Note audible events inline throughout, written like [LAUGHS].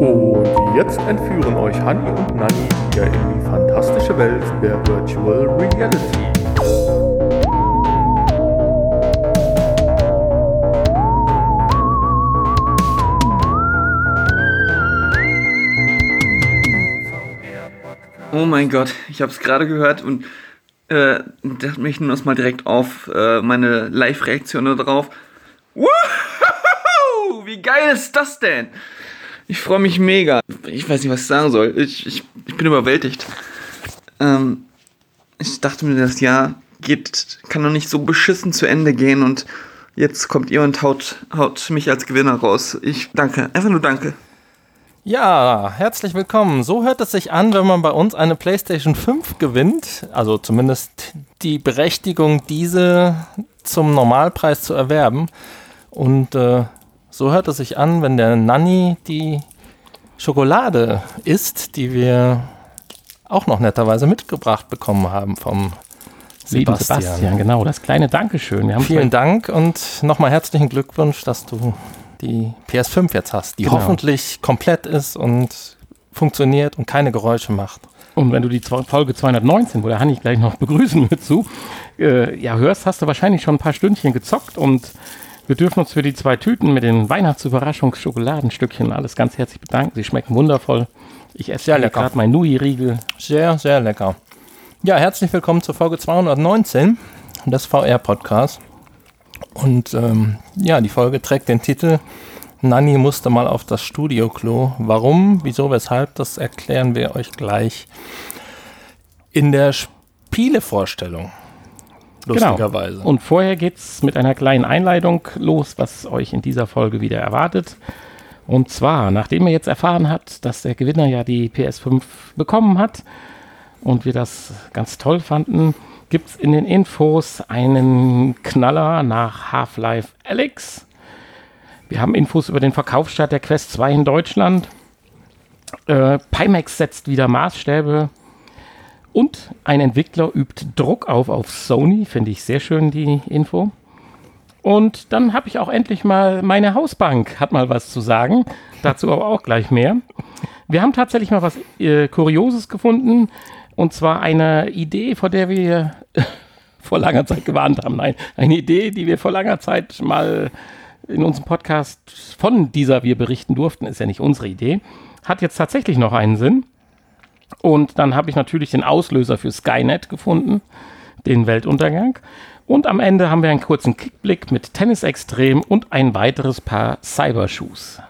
Und jetzt entführen euch Hani und Nani wieder in die fantastische Welt der Virtual Reality. Oh mein Gott, ich habe es gerade gehört und äh, dachte mich nur mal direkt auf äh, meine Live-Reaktion darauf. Woohoo! Wie geil ist das denn? Ich freue mich mega. Ich weiß nicht, was ich sagen soll. Ich, ich, ich bin überwältigt. Ähm, ich dachte mir, das Jahr geht, kann doch nicht so beschissen zu Ende gehen und jetzt kommt ihr und haut, haut mich als Gewinner raus. Ich danke, einfach nur danke. Ja, herzlich willkommen. So hört es sich an, wenn man bei uns eine PlayStation 5 gewinnt. Also zumindest die Berechtigung, diese zum Normalpreis zu erwerben. Und äh, so hört es sich an, wenn der Nanny die Schokolade isst, die wir auch noch netterweise mitgebracht bekommen haben vom Lieben Sebastian. Sebastian, genau, das kleine Dankeschön. Wir haben Vielen Dank und nochmal herzlichen Glückwunsch, dass du die PS5 jetzt hast, die Genau. hoffentlich komplett ist und funktioniert und keine Geräusche macht. Und wenn du die Folge 219, wo der Hanni gleich noch [LAUGHS] begrüßen wird zu, äh, ja, hörst, hast du wahrscheinlich schon ein paar Stündchen gezockt und wir dürfen uns für die zwei Tüten mit den Weihnachtsüberraschungsschokoladenstückchen alles ganz herzlich bedanken. Sie schmecken wundervoll. Ich esse Sehr lecker. gerade mein Nui-Riegel. Sehr, sehr lecker. Ja, herzlich willkommen zur Folge 219 des VR-Podcasts. Und ähm, ja, die Folge trägt den Titel Nanny musste mal auf das Studio-Klo. Warum, wieso, weshalb, das erklären wir euch gleich in der Spielevorstellung. Lustigerweise. Genau. Und vorher geht's mit einer kleinen Einleitung los, was euch in dieser Folge wieder erwartet. Und zwar, nachdem er jetzt erfahren hat, dass der Gewinner ja die PS5 bekommen hat und wir das ganz toll fanden, gibt's in den Infos einen Knaller nach Half-Life Alyx. Wir haben Infos über den Verkaufsstart der Quest 2 in Deutschland. Äh, Pimax setzt wieder Maßstäbe und ein Entwickler übt Druck auf auf Sony, finde ich sehr schön die Info. Und dann habe ich auch endlich mal meine Hausbank hat mal was zu sagen. Dazu aber auch gleich mehr. Wir haben tatsächlich mal was äh, Kurioses gefunden. Und zwar eine Idee, vor der wir [LAUGHS] vor langer Zeit gewarnt haben. Nein, eine Idee, die wir vor langer Zeit mal in unserem Podcast von dieser wir berichten durften, ist ja nicht unsere Idee. Hat jetzt tatsächlich noch einen Sinn. Und dann habe ich natürlich den Auslöser für Skynet gefunden, den Weltuntergang. Und am Ende haben wir einen kurzen Kickblick mit Tennis Extrem und ein weiteres Paar Cybershoes.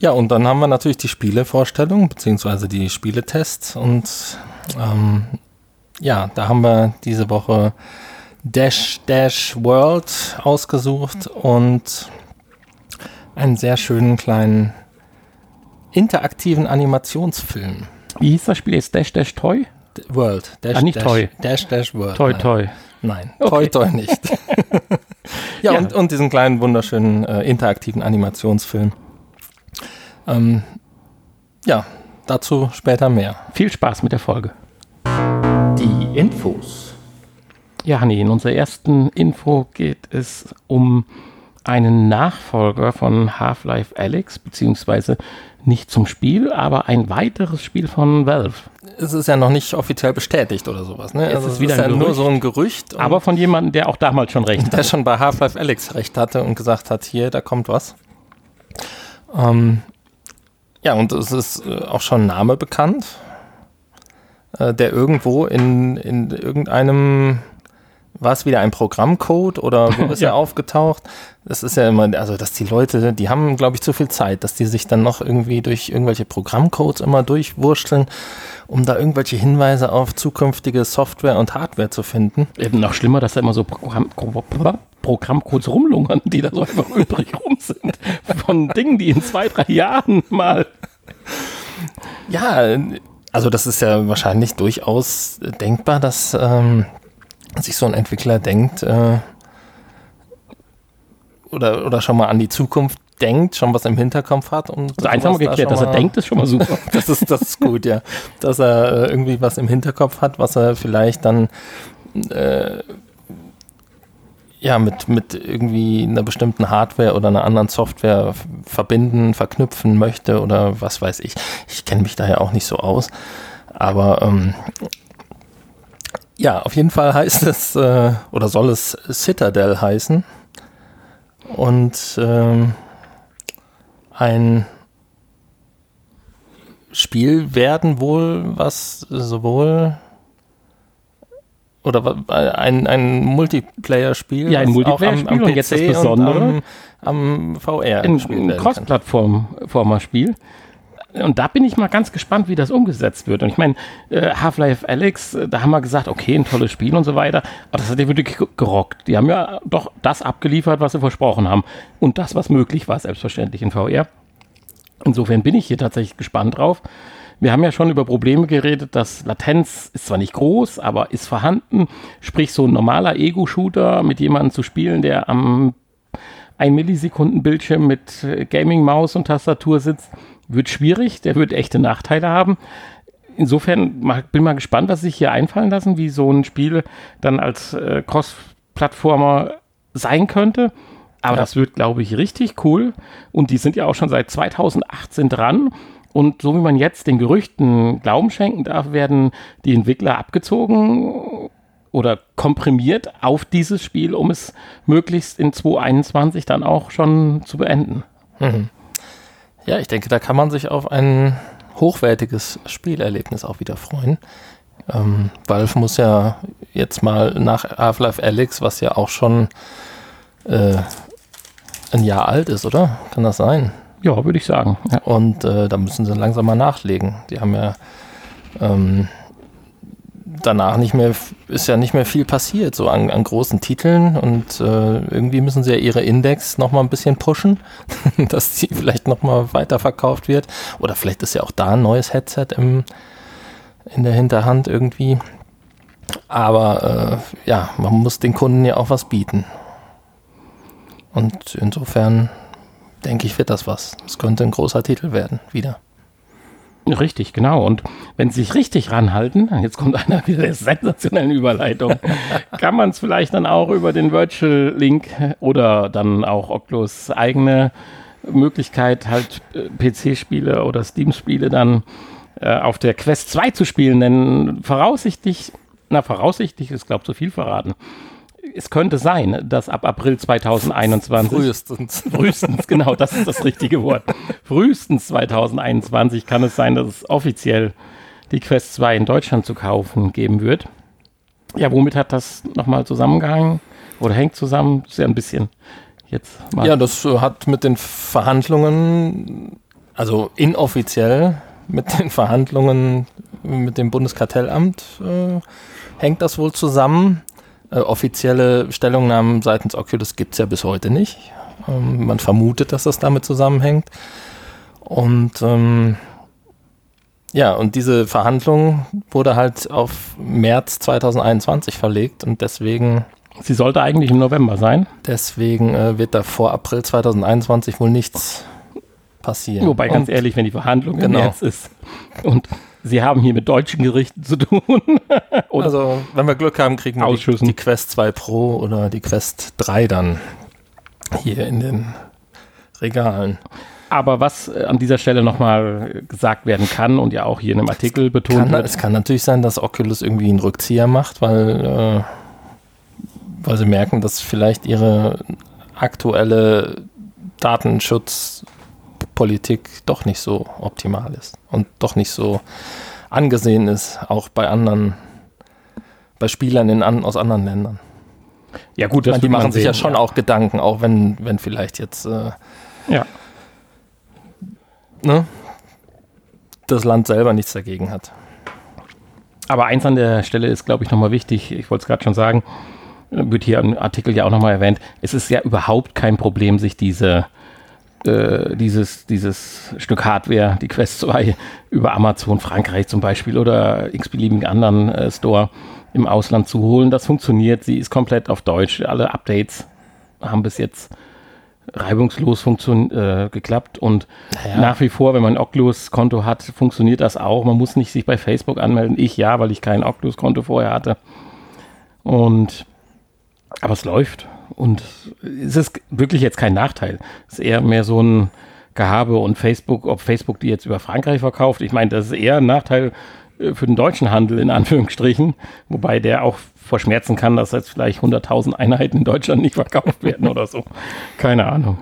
Ja, und dann haben wir natürlich die Spielevorstellung, beziehungsweise die Spieletests. Und ähm, ja, da haben wir diese Woche Dash Dash World ausgesucht und einen sehr schönen kleinen interaktiven Animationsfilm. Wie hieß das Spiel jetzt? Dash Dash Toy? D- World. Dash, Ah, nicht Dash, Toy. Dash Dash World. Toy nein. Toy. Nein, Okay. Toy Toy nicht. [LAUGHS] ja, Ja. Und, und diesen kleinen, wunderschönen, äh, interaktiven Animationsfilm. Ähm, ja, dazu später mehr. Viel Spaß mit der Folge. Die Infos. Ja, Hanni, in unserer ersten Info geht es um einen Nachfolger von Half-Life Alyx, beziehungsweise nicht zum Spiel, aber ein weiteres Spiel von Valve. Es ist ja noch nicht offiziell bestätigt oder sowas. Ne? Es ist es wieder ist ja ein nur Gerücht. so ein Gerücht. Aber von jemandem, der auch damals schon recht der hat. schon bei Half-Life Alyx recht hatte und gesagt hat, hier, da kommt was. Ähm, ja, und es ist äh, auch schon ein Name bekannt, äh, der irgendwo in, in irgendeinem, war es wieder ein Programmcode oder wo [LAUGHS] ist Ja. er aufgetaucht? Das ist ja immer, also dass die Leute, die haben, glaube ich, zu viel Zeit, dass die sich dann noch irgendwie durch irgendwelche Programmcodes immer durchwurschteln, um da irgendwelche Hinweise auf zukünftige Software und Hardware zu finden. Eben noch schlimmer, dass da immer so Programm, Programmcodes rumlungern, die da so einfach [LAUGHS] übrig rum sind. Von Dingen, die in zwei, drei Jahren mal. Ja, also das ist ja wahrscheinlich durchaus denkbar, dass ähm, sich so ein Entwickler denkt äh, oder, oder schon mal an die Zukunft denkt, schon was im Hinterkopf hat. Und Also eins haben wir sowas da geklärt, dass er denkt, ist schon mal super. [LAUGHS] Das ist, das ist gut, ja. Dass er äh, irgendwie was im Hinterkopf hat, was er vielleicht dann äh, ja, mit, mit irgendwie einer bestimmten Hardware oder einer anderen Software verbinden, verknüpfen möchte oder was weiß ich. Ich kenne mich da ja auch nicht so aus. Aber ähm, ja, auf jeden Fall heißt es äh, oder soll es Citadel heißen. Und ähm, ein Spiel werden wohl, was sowohl oder ein, ein Multiplayer-Spiel. Ja, ein Multiplayer-Spiel und jetzt das Besondere. am, am VR. Ein, ein Cross-Plattformer-Spiel. Und da bin ich mal ganz gespannt, wie das umgesetzt wird. Und ich meine, äh, Half-Life Alex, äh, da haben wir gesagt, okay, ein tolles Spiel und so weiter. Aber das hat ja wirklich gerockt. Die haben ja doch das abgeliefert, was sie versprochen haben. Und das, was möglich war, selbstverständlich in VR. Insofern bin ich hier tatsächlich gespannt drauf. Wir haben ja schon über Probleme geredet, dass Latenz ist zwar nicht groß, aber ist vorhanden. Sprich, so ein normaler Ego-Shooter mit jemandem zu spielen, der am 1 Millisekunden Bildschirm mit äh, Gaming-Maus und Tastatur sitzt, wird schwierig. Der wird echte Nachteile haben. Insofern bin mal gespannt, was sich hier einfallen lassen, wie so ein Spiel dann als äh, Cross-Plattformer sein könnte. Aber ja. das wird, glaube ich, richtig cool. Und die sind ja auch schon seit 2018 dran. Und so wie man jetzt den Gerüchten Glauben schenken darf, werden die Entwickler abgezogen oder komprimiert auf dieses Spiel, um es möglichst in 2021 dann auch schon zu beenden. Mhm. Ja, ich denke, da kann man sich auf ein hochwertiges Spielerlebnis auch wieder freuen. Ähm, Valve muss ja jetzt mal nach Half-Life Alyx, was ja auch schon äh, ein Jahr alt ist, oder? Kann das sein? Ja, würde ich sagen. Ja. Und äh, da müssen sie langsam mal nachlegen. Die haben ja ähm, danach nicht mehr, ist ja nicht mehr viel passiert, so an, an großen Titeln. Und äh, irgendwie müssen sie ja ihre Index nochmal ein bisschen pushen, [LAUGHS] dass die vielleicht nochmal weiterverkauft wird. Oder vielleicht ist ja auch da ein neues Headset im, in der Hinterhand irgendwie. Aber äh, ja, man muss den Kunden ja auch was bieten. Und insofern denke ich, wird das was. Es könnte ein großer Titel werden, wieder. Richtig, genau. Und wenn sie sich richtig ranhalten, [LAUGHS] jetzt kommt einer wieder der sensationellen Überleitung, [LAUGHS] kann man es vielleicht dann auch über den Virtual Link oder dann auch Oculus eigene Möglichkeit, halt äh, PC-Spiele oder Steam-Spiele dann äh, auf der Quest 2 zu spielen, denn voraussichtlich, na voraussichtlich ist, glaube ich, zu viel verraten es könnte sein, dass ab April 2021. Frühestens. [LAUGHS] Frühestens, genau, das ist das richtige Wort. Frühestens 2021 kann es sein, dass es offiziell die Quest 2 in Deutschland zu kaufen geben wird. Ja, womit hat das nochmal zusammengehangen? Oder hängt zusammen? Das ist ja ein bisschen jetzt mal. Ja, das äh, hat mit den Verhandlungen, also inoffiziell mit den Verhandlungen mit dem Bundeskartellamt äh, hängt das wohl zusammen. Äh, offizielle Stellungnahmen seitens Oculus gibt es ja bis heute nicht. Ähm, man vermutet, dass das damit zusammenhängt. Und ähm, ja, und diese Verhandlung wurde halt auf März 2021 verlegt und deswegen. Sie sollte eigentlich im November sein. Deswegen äh, wird da vor April 2021 wohl nichts passieren. Wobei, ganz und, ehrlich, wenn die Verhandlung genau. im März ist und Sie haben hier mit deutschen Gerichten zu tun. [LAUGHS] also, wenn wir Glück haben, kriegen wir die, die, Quest 2 Pro oder die Quest 3 dann hier in den Regalen. Aber was äh, an dieser Stelle nochmal gesagt werden kann und ja auch hier in einem Artikel betont kann, wird. Es kann natürlich sein, dass Oculus irgendwie einen Rückzieher macht, weil, äh, weil sie merken, dass vielleicht ihre aktuelle Datenschutz Politik doch nicht so optimal ist und doch nicht so angesehen ist, auch bei anderen, bei Spielern in, an, aus anderen Ländern. Ja gut, das meine, die machen sich sehen, ja schon ja. auch Gedanken, auch wenn, wenn vielleicht jetzt äh, ja. ne, das Land selber nichts dagegen hat. Aber eins an der Stelle ist, glaube ich, nochmal wichtig, ich wollte es gerade schon sagen, wird hier im Artikel ja auch nochmal erwähnt, es ist ja überhaupt kein Problem, sich diese äh, dieses, dieses Stück Hardware, die Quest 2, über Amazon Frankreich zum Beispiel oder x-beliebigen anderen äh, Store im Ausland zu holen. Das funktioniert. Sie ist komplett auf Deutsch. Alle Updates haben bis jetzt reibungslos äh, geklappt und ja. nach wie vor, wenn man ein Oculus-Konto hat, funktioniert das auch. Man muss nicht sich bei Facebook anmelden. Ich ja, weil ich kein Oculus-Konto vorher hatte. Und aber es läuft. Und es ist wirklich jetzt kein Nachteil. Es ist eher mehr so ein Gehabe und Facebook, ob Facebook die jetzt über Frankreich verkauft. Ich meine, das ist eher ein Nachteil äh, für den deutschen Handel in Anführungsstrichen, wobei der auch verschmerzen kann, dass jetzt vielleicht 100.000 Einheiten in Deutschland nicht verkauft werden oder so. Keine Ahnung.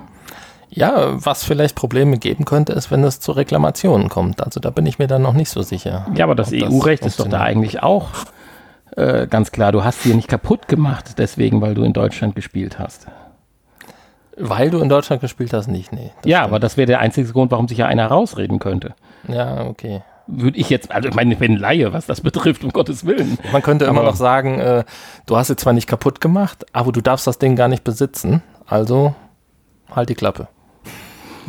Ja, was vielleicht Probleme geben könnte, ist, wenn es zu Reklamationen kommt. Also da bin ich mir dann noch nicht so sicher. Ja, aber das EU-Recht ist doch da eigentlich auch äh, ganz klar. Du hast sie nicht kaputt gemacht, deswegen, weil du in Deutschland gespielt hast. Weil du in Deutschland gespielt hast, nicht, nee. ja, stimmt. aber das wäre der einzige Grund, warum sich ja einer rausreden könnte. Ja, okay. Würde ich jetzt, also ich meine, ich bin Laie, was das [LAUGHS] betrifft, um Gottes Willen. Man könnte immer Aber- noch sagen, äh, du hast es zwar nicht kaputt gemacht, aber du darfst das Ding gar nicht besitzen. Also halt die Klappe.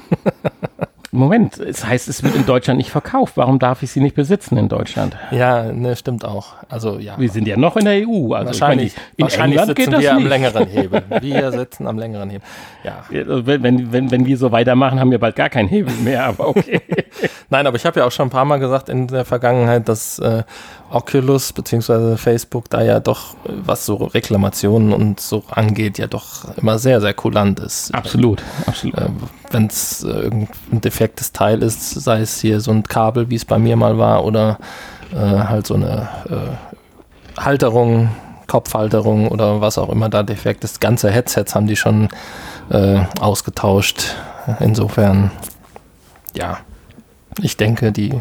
[LAUGHS] Moment, es heißt, es wird in Deutschland nicht verkauft. Warum darf ich sie nicht besitzen in Deutschland? Ja, ne, stimmt auch. Also ja. Wir sind ja noch in der EU. Also wahrscheinlich ich meine, in wahrscheinlich England geht sitzen das wir am nicht. längeren [LAUGHS] Hebel. Wir sitzen am längeren Hebel. Ja. Ja, Wenn, wenn, wenn, wenn wir so weitermachen, haben wir bald gar keinen Hebel mehr, aber okay. [LAUGHS] Nein, aber ich habe ja auch schon ein paar Mal gesagt in der Vergangenheit, dass äh, Oculus bzw. Facebook da ja doch, was so Reklamationen und so angeht, ja doch immer sehr, sehr kulant ist. absolut, absolut. Äh, Wenn es äh, irgendein defektes Teil ist, sei es hier so ein Kabel, wie es bei mir mal war, oder äh, halt so eine äh, Halterung, Kopfhalterung oder was auch immer da defekt ist. Ganze Headsets haben die schon äh, ausgetauscht. Insofern, ja, ich denke, die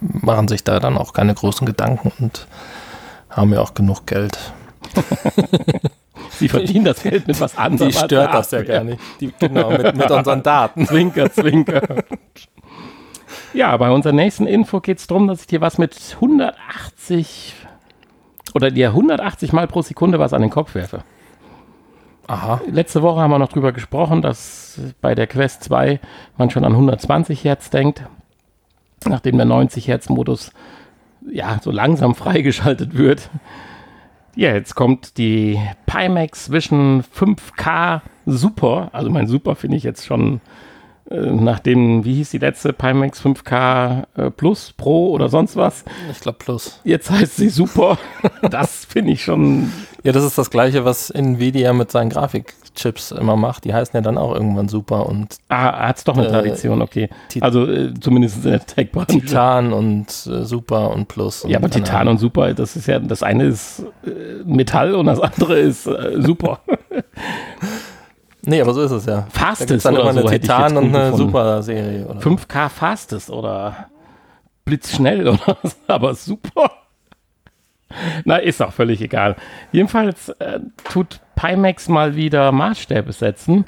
machen sich da dann auch keine großen Gedanken und haben ja auch genug Geld. [LAUGHS] Sie verdienen das Geld mit was anderem. Die stört das ja gar nicht. Die, genau, mit, mit unseren Daten. Zwinker, zwinker. Ja, bei unserer nächsten Info geht es darum, dass ich dir was mit 180 oder dir 180 Mal pro Sekunde was an den Kopf werfe. Aha. Letzte Woche haben wir noch drüber gesprochen, dass bei der Quest 2 man schon an 120 Hertz denkt, nachdem der 90 Hertz Modus ja so langsam freigeschaltet wird. Ja, jetzt kommt die Pimax Vision 5K Super. Also mein Super finde ich jetzt schon äh, nachdem, wie hieß die letzte Pimax 5K äh, Plus Pro oder sonst was. Ich glaube Plus. Jetzt heißt sie Super. [LAUGHS] Das finde ich schon Ja, das ist das gleiche, was Nvidia mit seinen Grafikchips immer macht. Die heißen ja dann auch irgendwann Super und Ah, hat's doch eine Äh, Tradition, okay. Tit- also äh, zumindest in der Tech-Branche. Titan und äh, Super und Plus. Und Ja, aber Titan und Super, das ist ja, das eine ist äh, Metall und das andere ist äh, Super. Nee, aber so ist es ja. Fastest da dann oder immer eine so ich Titan und eine. Super-Serie. oder so. 5K Fastest oder blitzschnell oder [LAUGHS] was, aber super. Na, ist auch völlig egal. Jedenfalls äh, tut Pimax mal wieder Maßstäbe setzen.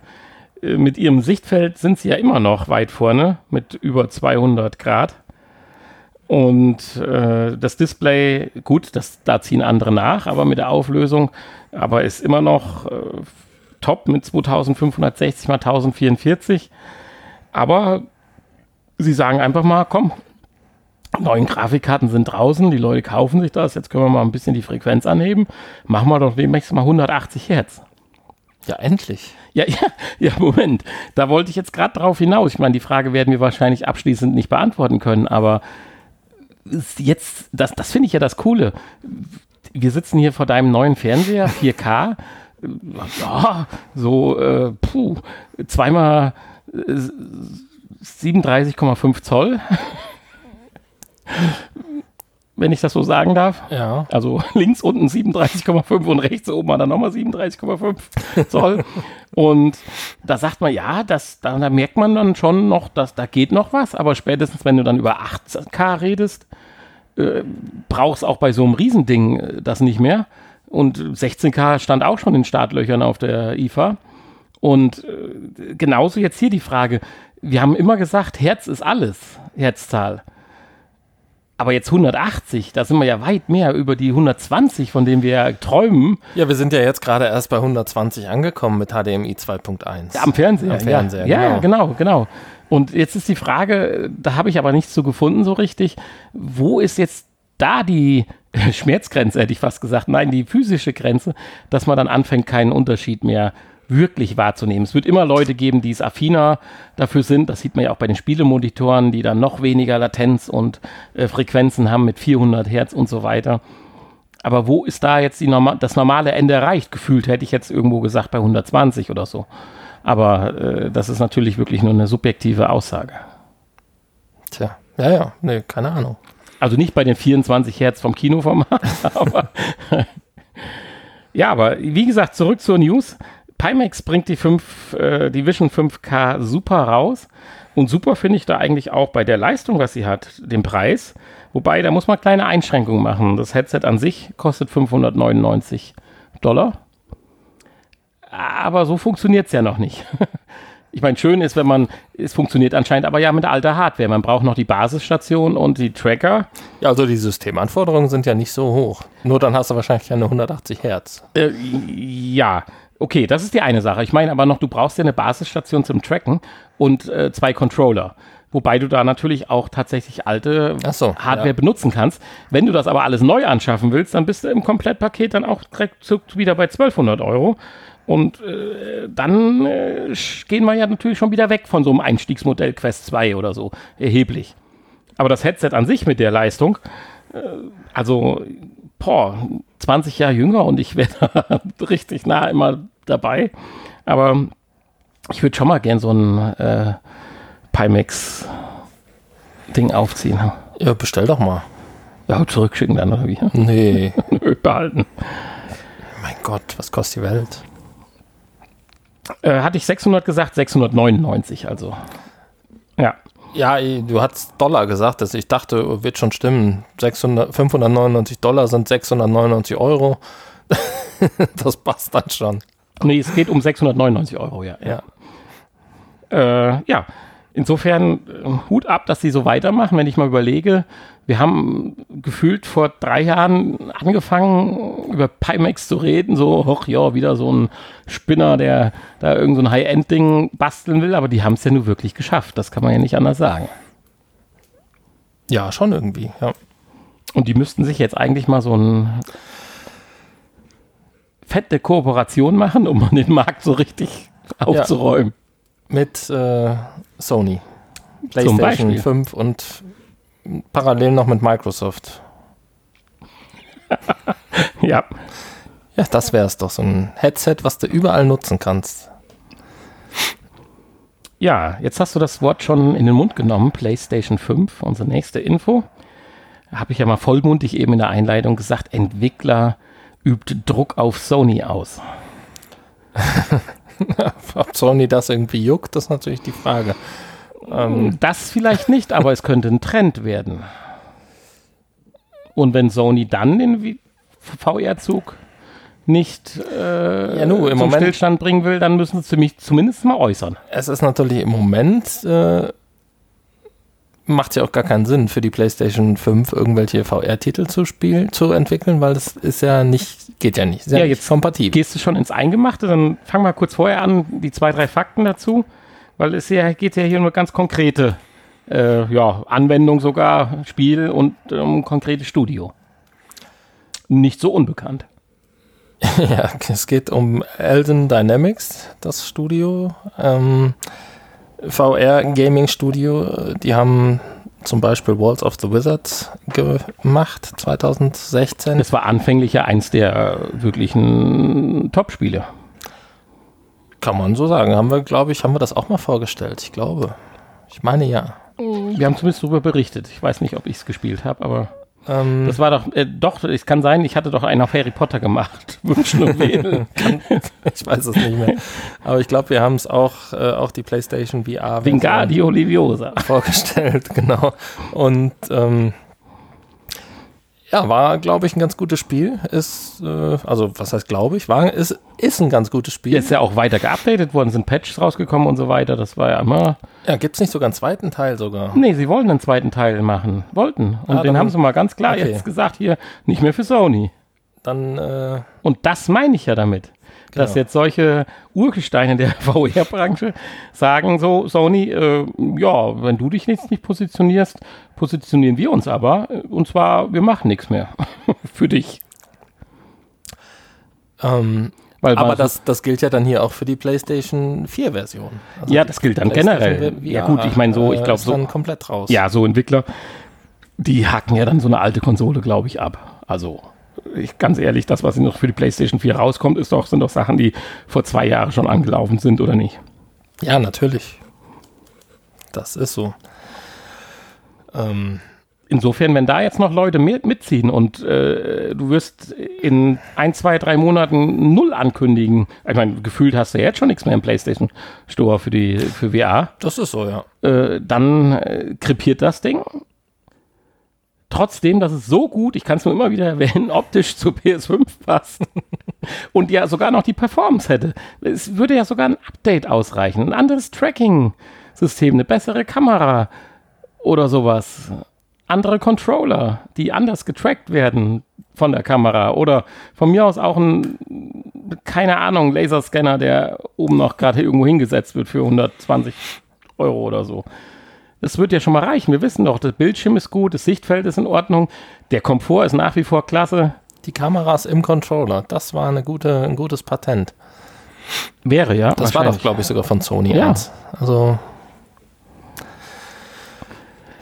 Äh, mit ihrem Sichtfeld sind sie ja immer noch weit vorne mit über 200 Grad. Und äh, das Display, gut, das, da ziehen andere nach, aber mit der Auflösung, aber ist immer noch äh, top mit 2560 mal 1044. Aber sie sagen einfach mal, komm, neuen Grafikkarten sind draußen, die Leute kaufen sich das, jetzt können wir mal ein bisschen die Frequenz anheben. Machen wir doch demnächst mal 180 Hertz. Ja, endlich. Ja, ja, [LAUGHS] ja, Moment. Da wollte ich jetzt gerade drauf hinaus. Ich meine, die Frage werden wir wahrscheinlich abschließend nicht beantworten können, aber jetzt, das, das finde ich ja das Coole. Wir sitzen hier vor deinem neuen Fernseher, 4K. [LAUGHS] Ja, so, äh, puh, zweimal äh, 37,5 Zoll. Wenn ich das so sagen darf. Ja. Also [LAUGHS] links unten 37,5 und rechts oben hat er nochmal 37,5 Zoll. [LAUGHS] und da sagt man, ja, das, da, da merkt man dann schon noch, dass da geht noch was, aber spätestens, wenn du dann über 8K redest, äh, brauchst auch bei so einem Riesending äh, das nicht mehr. Und 16K stand auch schon in Startlöchern auf der IFA. Und äh, genauso jetzt hier die Frage, wir haben immer gesagt, Herz ist alles, Herzzahl. Aber jetzt 180, da sind wir ja weit mehr über die 120, von denen wir ja träumen. Ja, wir sind ja jetzt gerade erst bei 120 angekommen mit HDMI 2.1. Am Fernseher. Am Fernseher, ja, ja, genau. genau, genau. Und jetzt ist die Frage, da habe ich aber nichts zu gefunden so richtig. Wo ist jetzt da die [LAUGHS] Schmerzgrenze, hätte ich fast gesagt. Nein, die physische Grenze, dass man dann anfängt, keinen Unterschied mehr wirklich wahrzunehmen. Es wird immer Leute geben, die es affiner dafür sind. Das sieht man ja auch bei den Spielemonitoren, die dann noch weniger Latenz und äh, Frequenzen haben mit 400 Hertz und so weiter. Aber wo ist da jetzt die norma das normale Ende erreicht? Gefühlt hätte ich jetzt irgendwo gesagt bei 120 oder so. Aber äh, das ist natürlich wirklich nur eine subjektive Aussage. Tja, ja, ja, nee, keine Ahnung. Also nicht bei den 24 Hertz vom Kinoformat, [LAUGHS] aber [LAUGHS] ja, aber wie gesagt, zurück zur News. Pimax bringt die, 5, äh, die Vision 5K super raus. Und super finde ich da eigentlich auch bei der Leistung, was sie hat, den Preis. Wobei, da muss man kleine Einschränkungen machen. Das Headset an sich kostet 599 Dollar. Aber so funktioniert es ja noch nicht. [LAUGHS] Ich meine, schön ist, wenn man, es funktioniert anscheinend aber ja mit alter Hardware. Man braucht noch die Basisstation und die Tracker. Ja, also die Systemanforderungen sind ja nicht so hoch. Nur dann hast du wahrscheinlich keine 180 Hertz. Äh, ja, okay, das ist die eine Sache. Ich meine aber noch, du brauchst ja eine Basisstation zum Tracken und äh, zwei Controller. Wobei du da natürlich auch tatsächlich alte so, Hardware ja. benutzen kannst. Wenn du das aber alles neu anschaffen willst, dann bist du im Komplettpaket dann auch direkt wieder bei 1200 Euro. Und äh, dann äh, gehen wir ja natürlich schon wieder weg von so einem Einstiegsmodell Quest 2 oder so. Erheblich. Aber das Headset an sich mit der Leistung, äh, also, boah, 20 Jahre jünger und ich wäre [LAUGHS] da richtig nah immer dabei. Aber ich würde schon mal gern so ein äh, Pimax-Ding aufziehen. Ja, bestell doch mal. Ja, zurückschicken dann oder wie? [LAUGHS] Nee, [LAUGHS] Nö, behalten. mein Gott, was kostet die Welt? Äh, hatte ich 600 gesagt, 699, also. Ja. Ja, du hast Dollar gesagt, also ich dachte, wird schon stimmen. 600, 599 Dollar sind 699 Euro. [LAUGHS] das passt dann schon. Nee, es geht um 699 Euro, ja. Ja. Äh, ja, insofern äh, Hut ab, dass sie so weitermachen, wenn ich mal überlege. Wir haben gefühlt vor drei Jahren angefangen, über Pimax zu reden, so, hoch, ja, wieder so ein Spinner, der da irgend so ein High-End-Ding basteln will, aber die haben es ja nur wirklich geschafft, das kann man ja nicht anders sagen. Ja, schon irgendwie, ja. Und die müssten sich jetzt eigentlich mal so ein fette Kooperation machen, um den Markt so richtig aufzuräumen. Mit äh, Sony. PlayStation Beispiel. 5 und parallel noch mit Microsoft. [LAUGHS] Ja. Ja, das wäre es doch, so ein Headset, was du überall nutzen kannst. Ja, jetzt hast du das Wort schon in den Mund genommen, PlayStation 5, unsere nächste Info. Habe ich ja mal vollmundig eben in der Einleitung gesagt, Entwickler übt Druck auf Sony aus. [LAUGHS] Ob Sony das irgendwie juckt, das ist natürlich die Frage. Ähm, Das vielleicht nicht, aber es könnte ein Trend werden. Und wenn Sony dann den VR-Zug nicht äh, Ja, nu, im zum Moment- Stillstand bringen will, dann müssen sie mich zumindest mal äußern. es ist natürlich im Moment, äh, macht ja auch gar keinen Sinn für die PlayStation 5 irgendwelche VR-Titel zu spielen, zu entwickeln, weil das ist ja nicht, geht ja nicht. Ist ja, Ja, nicht jetzt kompatibel. Gehst du schon ins Eingemachte, dann fang mal kurz vorher an, die zwei, drei Fakten dazu, weil es ja, geht ja hier um eine ganz konkrete äh, ja, Anwendung sogar, Spiel und um ein konkretes Studio. Nicht so unbekannt. [LAUGHS] Ja, es geht um Elden Dynamics, das Studio, ähm, VR Gaming Studio. Die haben zum Beispiel Walls of the Wizards gemacht, 2016. Das war anfänglich ja eins der äh, wirklichen Top-Spiele. Kann man so sagen. Haben wir, glaube ich, haben wir das auch mal vorgestellt. Ich glaube. Ich meine ja. Wir haben zumindest darüber berichtet. Ich weiß nicht, ob ich es gespielt habe, aber Ähm, das war doch, äh, doch, es kann sein, ich hatte doch einen auf Harry Potter gemacht. [LAUGHS] Wählen. ich weiß es nicht mehr. Aber ich glaube, wir haben es auch, äh, auch die PlayStation VR Vingardio Leviosa. vorgestellt, [LAUGHS] genau. Und ähm, ja, war, glaube ich, ein ganz gutes Spiel. Ist, äh, also was heißt glaube ich, war, ist, ist ein ganz gutes Spiel. Ist ja auch weiter geupdatet worden, sind Patches rausgekommen und so weiter. Das war ja immer. Ja, gibt es nicht sogar einen zweiten Teil sogar? Nee, sie wollten einen zweiten Teil machen. Wollten. Und Ah, den dann- haben sie mal ganz klar okay. jetzt gesagt, hier, nicht mehr für Sony. Dann, äh, Und das meine ich ja damit. Dass Genau. jetzt solche Urgesteine der [LAUGHS] VR-Branche sagen so, Sony, äh, ja, wenn du dich jetzt nicht positionierst, positionieren wir uns aber. Und zwar, wir machen nichts mehr [LAUGHS] für dich. ähm, Weil aber das, das gilt ja dann hier auch für die PlayStation 4 Version. Also Ja, das gilt dann generell. VR, Ja gut, ich meine so, ich äh, glaube ist so, dann komplett raus. ja, so Entwickler, die hacken ja dann so eine alte Konsole, glaube ich, ab. Also ich, ganz ehrlich, das, was noch für die PlayStation 4 rauskommt, ist doch, sind doch Sachen, die vor zwei Jahren schon angelaufen sind, oder nicht? Ja, natürlich. Das ist so. Ähm, insofern, wenn da jetzt noch Leute mit, mitziehen und äh, du wirst in ein, zwei, drei Monaten null ankündigen, ich meine, gefühlt hast du ja jetzt schon nichts mehr im PlayStation Store für die für VR. Das ist so, ja. Äh, dann äh, krepiert das Ding. Trotzdem, das ist so gut, ich kann es nur immer wieder erwähnen, [LAUGHS] optisch zur PS5 passen [LAUGHS] und ja sogar noch die Performance hätte. Es würde ja sogar ein Update ausreichen, ein anderes Tracking-System, eine bessere Kamera oder sowas andere Controller, die anders getrackt werden von der Kamera oder von mir aus auch ein, keine Ahnung, Laserscanner, der oben noch gerade irgendwo hingesetzt wird für 120 Euro oder so. Das wird ja schon mal reichen. Wir wissen doch, das Bildschirm ist gut, das Sichtfeld ist in Ordnung, der Komfort ist nach wie vor klasse. Die Kameras im Controller, das war eine gute, ein gutes Patent. Wäre ja. Das war doch, glaube ich, sogar von Sony. Ja. eins. Also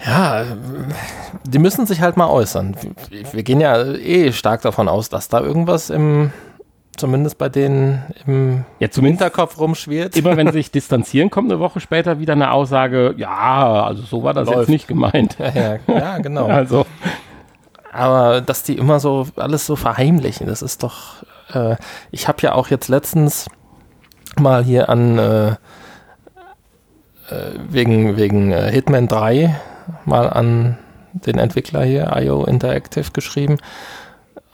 ja, die müssen sich halt mal äußern. Wir gehen ja eh stark davon aus, dass da irgendwas im, zumindest bei denen im Ja, zumindest Hinterkopf rumschwirrt. immer wenn sie [LAUGHS] sich distanzieren, kommt eine Woche später wieder eine Aussage, ja, also so war das Läuft. jetzt nicht gemeint. Ja, ja, ja, genau. [LAUGHS] Also, Aber dass die immer so alles so verheimlichen, das ist doch. Äh, ich habe ja auch jetzt letztens mal hier an äh, äh, wegen, wegen äh, Hitman 3 mal an den Entwickler hier, IO Interactive, geschrieben.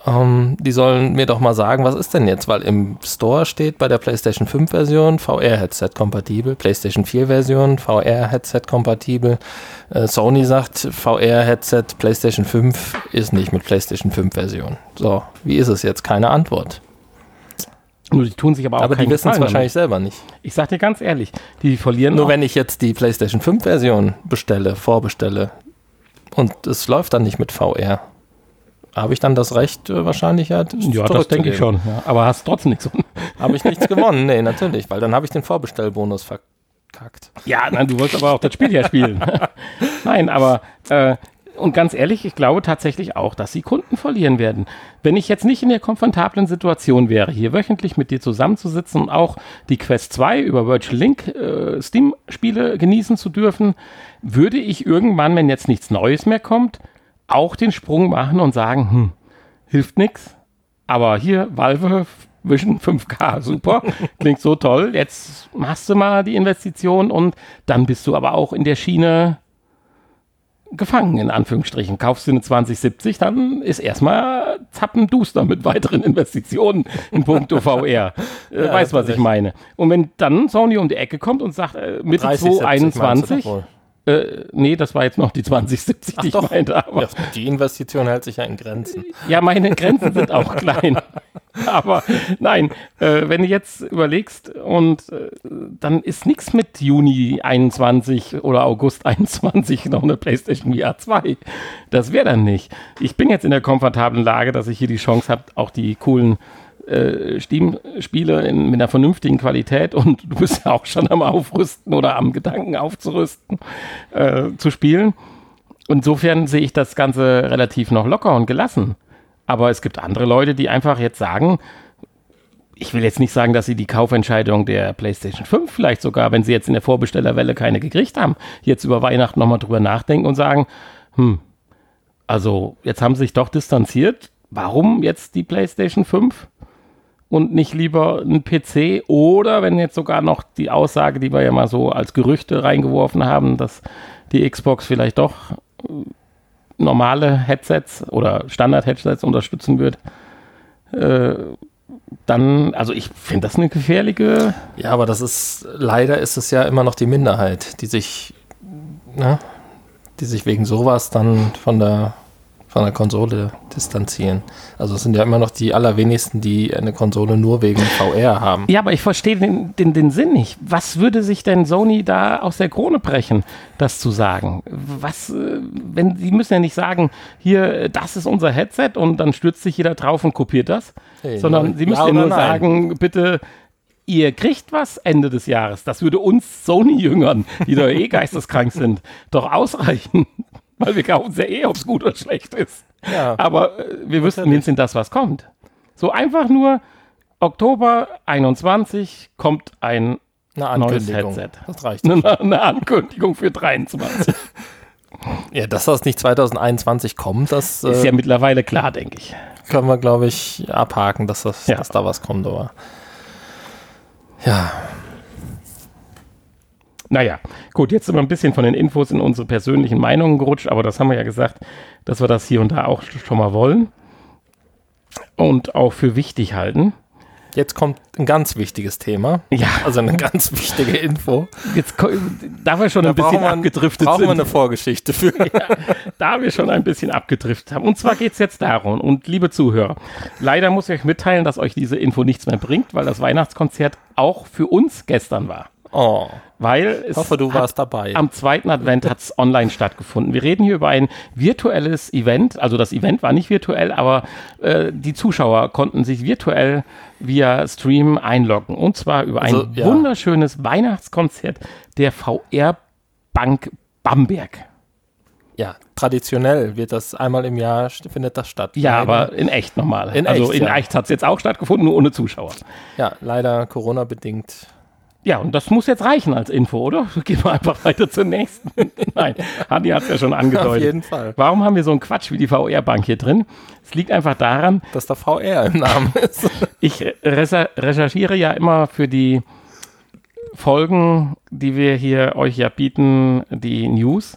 Ähm, die sollen mir doch mal sagen, was ist denn jetzt? Weil im Store steht bei der PlayStation 5 Version VR-Headset kompatibel, PlayStation 4 Version VR-Headset kompatibel. Äh, Sony sagt, VR-Headset PlayStation 5 ist nicht mit PlayStation 5 Version. So, wie ist es jetzt? Keine Antwort. Nur die tun sich aber auch Aber die wissen es wahrscheinlich selber nicht. Ich sag dir ganz ehrlich, die verlieren Nur wenn ich jetzt die PlayStation 5 Version bestelle, vorbestelle und es läuft dann nicht mit VR, habe ich dann das Recht äh, wahrscheinlich ja, Ja, das denke ich schon. Ja. Aber hast trotzdem nichts. [LAUGHS] Habe ich nichts gewonnen? [LAUGHS] Nee, natürlich, weil dann habe ich den Vorbestellbonus verkackt. Ja, nein, du wolltest aber auch das Spiel ja spielen. [LAUGHS] nein, aber äh, und ganz ehrlich, ich glaube tatsächlich auch, dass sie Kunden verlieren werden. Wenn ich jetzt nicht in der komfortablen Situation wäre, hier wöchentlich mit dir zusammenzusitzen und auch die Quest 2 über Virtual Link äh, Steam-Spiele genießen zu dürfen, würde ich irgendwann, wenn jetzt nichts Neues mehr kommt, auch den Sprung machen und sagen, hm, hilft nix, aber hier Valve Vision 5K, super, [LAUGHS] klingt so toll. Jetzt machst du mal die Investition und dann bist du aber auch in der Schiene gefangen, in Anführungsstrichen. Kaufst du eine 2070, dann ist erstmal zappenduster mit weiteren Investitionen in puncto VR. Äh, [LAUGHS] weißt, was ich meine. Und wenn dann Sony um die Ecke kommt und sagt, äh, Mitte 30, 70 meinst du 2021, doch wohl. Äh, nee, das war jetzt noch die 2070, die ich doch. meinte, aber Ja, die Investition hält sich ja in Grenzen. ja, meine Grenzen sind auch [LAUGHS] klein. Aber nein, äh, wenn du jetzt überlegst und äh, dann ist nichts mit Juni 21 oder August [LAUGHS] 21 noch eine PlayStation VR 2. Das wäre dann nicht. Ich bin jetzt in der komfortablen Lage, dass ich hier die Chance habe, auch die coolen äh, Steam-Spiele mit einer vernünftigen Qualität und du bist ja auch schon am Aufrüsten oder am Gedanken aufzurüsten, äh, zu spielen. Insofern sehe ich das Ganze relativ noch locker und gelassen. Aber es gibt andere Leute, die einfach jetzt sagen, ich will jetzt nicht sagen, dass sie die Kaufentscheidung der PlayStation 5 vielleicht sogar, wenn sie jetzt in der Vorbestellerwelle keine gekriegt haben, jetzt über Weihnachten nochmal drüber nachdenken und sagen, hm, also jetzt haben sie sich doch distanziert. Warum jetzt die PlayStation 5 und nicht lieber ein PC? Oder wenn jetzt sogar noch die Aussage, die wir ja mal so als Gerüchte reingeworfen haben, dass die Xbox vielleicht doch äh, normale Headsets oder Standard-Headsets unterstützen wird, äh, dann, also ich finde das eine gefährliche. Ja, aber das ist, leider ist es ja immer noch die Minderheit, die sich, ne, die sich wegen sowas dann von der, von der Konsole distanzieren. Also es sind ja immer noch die allerwenigsten, die eine Konsole nur wegen VR haben. Ja, aber ich verstehe den, den, den Sinn nicht. Was würde sich denn Sony da aus der Krone brechen, das zu sagen? Was, äh, wenn, die müssen ja nicht sagen, hier, das ist unser Headset und dann stürzt sich jeder drauf und kopiert das, Hey, sondern ja sie müssen ja nur nein? sagen, bitte, ihr kriegt was Ende des Jahres. Das würde uns Sony-Jüngern, die da eh [LAUGHS] geisteskrank sind, doch ausreichen. Weil wir kaufen ja eh, ob es gut oder schlecht ist. Ja. Aber äh, wir wüssten wenigstens das, was kommt. So einfach nur Oktober 21 kommt ein Eine Neues. Headset. Das reicht. eine, eine Ankündigung für 23. [LAUGHS] Ja, dass das nicht 2021 kommt, das Ist äh, ja mittlerweile klar, denke ich. können wir, glaube ich, abhaken, dass, das, Ja. dass da was kommt. Aber ja, Naja, gut, jetzt sind wir ein bisschen von den Infos in unsere persönlichen Meinungen gerutscht, aber das haben wir ja gesagt, dass wir das hier und da auch schon mal wollen und auch für wichtig halten. jetzt kommt ein ganz wichtiges Thema. Ja, Also eine ganz wichtige Info. jetzt da wir schon ein bisschen brauchen wir- abgedriftet brauchen wir sind, eine Vorgeschichte für. [LAUGHS] da wir schon ein bisschen abgedriftet haben. Und zwar geht es jetzt darum, und liebe Zuhörer, leider muss ich euch mitteilen, dass euch diese Info nichts mehr bringt, weil das Weihnachtskonzert auch für uns gestern war. Oh, Weil es ich hoffe, du warst dabei. Am zweiten Advent hat es online stattgefunden. Wir reden hier über ein virtuelles Event. Also das Event war nicht virtuell, aber äh, die Zuschauer konnten sich virtuell via Stream einloggen. Und zwar über Also, ein ja. wunderschönes Weihnachtskonzert der VR Bank Bamberg. Ja, traditionell wird das einmal im Jahr findet das statt. Ja, Leider- aber in echt nochmal. In also echt, in ja. echt hat es jetzt auch stattgefunden, nur ohne Zuschauer. ja, leider Corona bedingt. Ja, und das muss jetzt reichen als Info, oder? [LAUGHS] Gehen wir einfach weiter zur nächsten. [LAUGHS] Nein, Hanni hat es ja schon angedeutet. Auf jeden Fall. Warum haben wir so einen Quatsch wie die VR-Bank hier drin? Es liegt einfach daran, Dass da VR im Namen [LAUGHS] ist. ich recher- recherchiere ja immer für die Folgen, die wir hier euch ja bieten, die News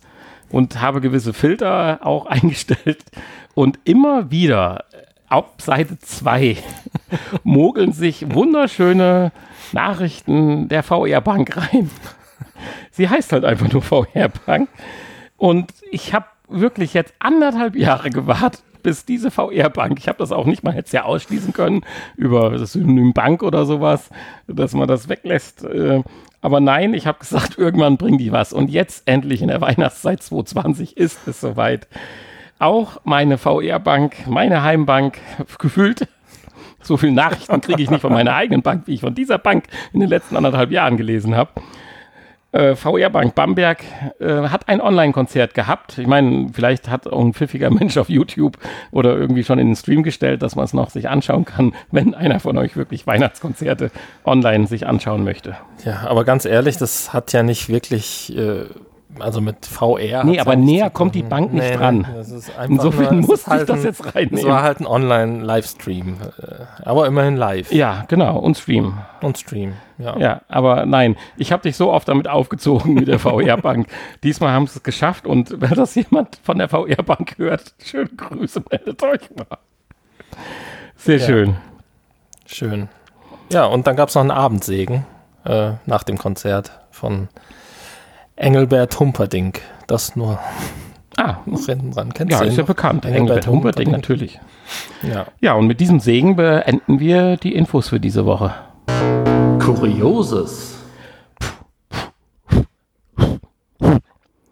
und habe gewisse Filter auch eingestellt und immer wieder ab Seite 2 [LAUGHS] mogeln sich wunderschöne Nachrichten der VR-Bank rein. Sie heißt halt einfach nur VR-Bank. Und ich habe wirklich jetzt anderthalb Jahre gewartet, bis diese VR-Bank, ich habe das auch nicht mal jetzt ja ausschließen können über das Synonym Bank oder sowas, dass man das weglässt. Äh, aber nein, ich habe gesagt, irgendwann bringen die was. Und jetzt endlich in der Weihnachtszeit 2020 ist es soweit. Auch meine VR-Bank, meine Heimbank, [LAUGHS] gefühlt so viele Nachrichten kriege ich nicht von meiner eigenen Bank, wie ich von dieser Bank in den letzten anderthalb Jahren gelesen habe. Äh, VR Bank Bamberg äh, hat ein Online-Konzert gehabt. Ich meine, vielleicht hat auch ein pfiffiger Mensch auf YouTube oder irgendwie schon in den Stream gestellt, dass man es noch sich anschauen kann, [LAUGHS] wenn einer von euch wirklich Weihnachtskonzerte online sich anschauen möchte. Ja, aber ganz ehrlich, das hat ja nicht wirklich, äh, also mit VR. Nee, aber näher kommt die Bank nicht dran. ist einfach Insofern nur, es musste ist halt ich das jetzt Es reinnehmen. war halt ein Online-Livestream, äh, aber immerhin live Ja, genau, und Stream. und Stream. Ja. Ja, aber nein, ich habe dich so oft damit aufgezogen mit der VR-Bank. [LAUGHS] Diesmal haben sie es geschafft und wenn das jemand von der VR-Bank hört, schöne Grüße, meldet euch mal. Sehr Ja. schön. Schön. Ja, und dann gab es noch einen Abendsegen äh, nach dem Konzert von Engelbert Humperdinck. Das nur Ah, noch hinten dran. Kennst ja, du ist ja bekannt. Engelbert Engelbert Humperdinck Humperdinck. natürlich. Ja. Ja, und mit diesem Segen beenden wir die Infos für diese Woche. Kurioses.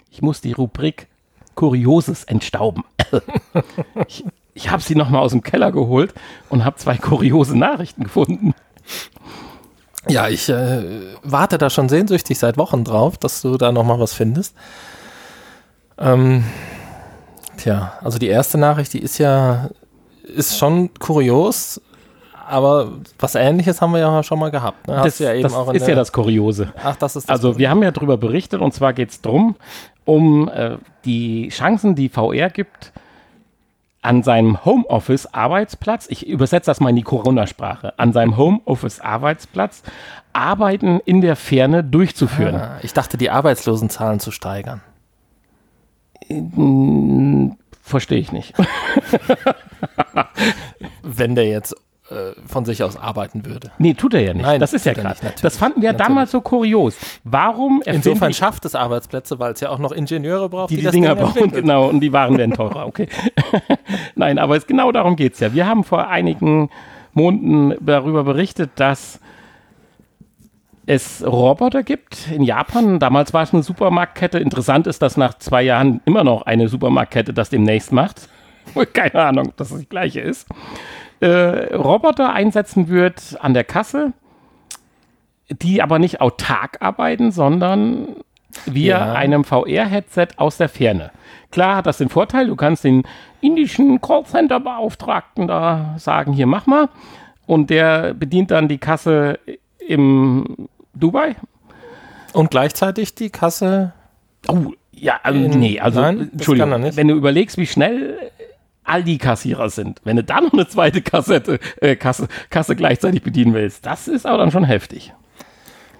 Ich muss die Rubrik Kurioses entstauben. ich ich habe sie nochmal aus dem Keller geholt und habe zwei kuriose Nachrichten gefunden. Ja, ich äh, warte da schon sehnsüchtig seit Wochen drauf, dass du da noch mal was findest. Ähm, tja, also die erste Nachricht, die ist ja, ist schon kurios, aber was Ähnliches haben wir ja schon mal gehabt. Ne? Das, ja eben das ist ja das Kuriose. Ach, das ist das Also wir haben ja darüber berichtet und zwar geht es darum, um äh, die Chancen, die VR gibt, an seinem Homeoffice-Arbeitsplatz, ich übersetze das mal in die Corona-Sprache, an seinem Homeoffice-Arbeitsplatz Arbeiten in der Ferne durchzuführen. Ah, ich dachte, die Arbeitslosenzahlen zu steigern. Verstehe ich nicht. [LAUGHS] Wenn der jetzt von sich aus arbeiten würde. Nee, tut er ja nicht. Nein, das ist ja nicht, natürlich. Das fanden wir Natürlich. damals so kurios. Warum Insofern schafft es Arbeitsplätze, weil es ja auch noch Ingenieure braucht, die die, die das Dinger Ding bauen, genau, und die Waren werden teurer, okay. [LAUGHS] Nein, aber es, genau darum geht es ja. Wir haben vor einigen Monaten darüber berichtet, dass es Roboter gibt in Japan. Damals war es eine Supermarktkette. Interessant ist, dass nach zwei Jahren immer noch eine Supermarktkette das demnächst macht. [LAUGHS] Keine Ahnung, ob das das gleiche ist. Äh, Roboter einsetzen wird an der Kasse, die aber nicht autark arbeiten, sondern via Ja. einem VR-Headset aus der Ferne. Klar hat das den Vorteil, du kannst den indischen Callcenter-Beauftragten da sagen, hier mach mal. Und der bedient dann die Kasse im Dubai. Und gleichzeitig die Kasse. Oh, ja, also, nee, also, Nein, Entschuldigung, wenn du überlegst, wie schnell all die Kassierer sind, wenn du dann noch eine zweite Kassette, äh, Kasse, Kasse gleichzeitig bedienen willst, das ist aber dann schon heftig.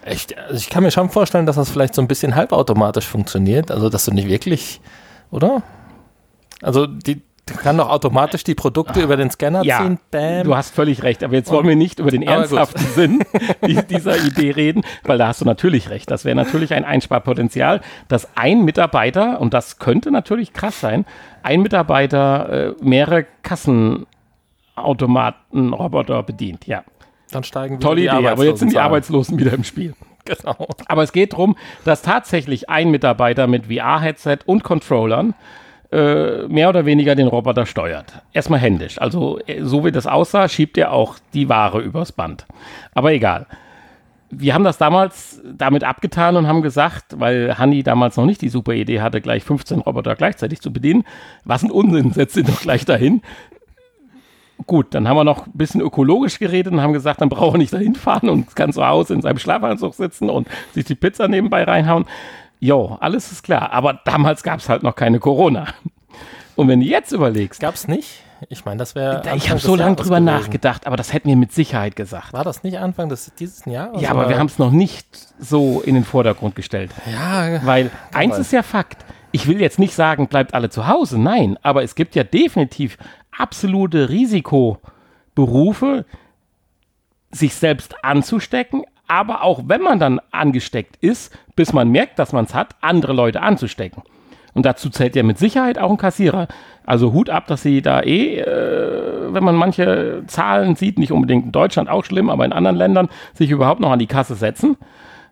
Echt, also ich kann mir schon vorstellen, dass das vielleicht so ein bisschen halbautomatisch funktioniert. Also, dass du nicht wirklich, oder? Also, die kann doch automatisch die Produkte über den Scanner Ja, ziehen. Bam. Du hast völlig recht, aber jetzt wollen wir nicht über den ernsthaften Sinn [LAUGHS] die- dieser Idee reden, weil da hast du natürlich recht. Das wäre natürlich ein Einsparpotenzial, dass ein Mitarbeiter, und das könnte natürlich krass sein, ein Mitarbeiter äh, mehrere Kassenautomatenroboter bedient. Ja, Dann steigen wieder tolle die Idee, aber jetzt sind die. Arbeitslosen wieder im Spiel. Genau. Aber es geht darum, dass tatsächlich ein Mitarbeiter mit VR-Headset und Controllern äh, mehr oder weniger den Roboter steuert. Erstmal händisch. Also, äh, so wie das aussah, schiebt er auch die Ware übers Band. Aber egal. Wir haben das damals damit abgetan und haben gesagt, weil Hanni damals noch nicht die super Idee hatte, gleich 15 Roboter gleichzeitig zu bedienen. Was ein Unsinn, setzt ihn doch gleich dahin. Gut, dann haben wir noch ein bisschen ökologisch geredet und haben gesagt, dann braucht er nicht dahin fahren und kann zu Hause in seinem Schlafanzug sitzen und sich die Pizza nebenbei reinhauen. Jo, alles ist klar. Aber damals gab es halt noch keine Corona. Und wenn du jetzt überlegst, Gab's nicht? Ich meine, das wäre. ich habe so lange drüber gewesen. nachgedacht, aber das hätten wir mit Sicherheit gesagt. War das nicht Anfang des dieses Jahres? Ja, aber wir haben es noch nicht so in den Vordergrund gestellt. Ja, Weil eins ist ja Fakt. Ich will jetzt nicht sagen, bleibt alle zu Hause. Nein, aber es gibt ja definitiv absolute Risikoberufe, sich selbst anzustecken, aber auch wenn man dann angesteckt ist, bis man merkt, dass man es hat, andere Leute anzustecken. Und dazu zählt ja mit Sicherheit auch ein Kassierer. Also Hut ab, dass sie da eh, äh, wenn man manche Zahlen sieht, nicht unbedingt in Deutschland auch schlimm, aber in anderen Ländern, sich überhaupt noch an die Kasse setzen.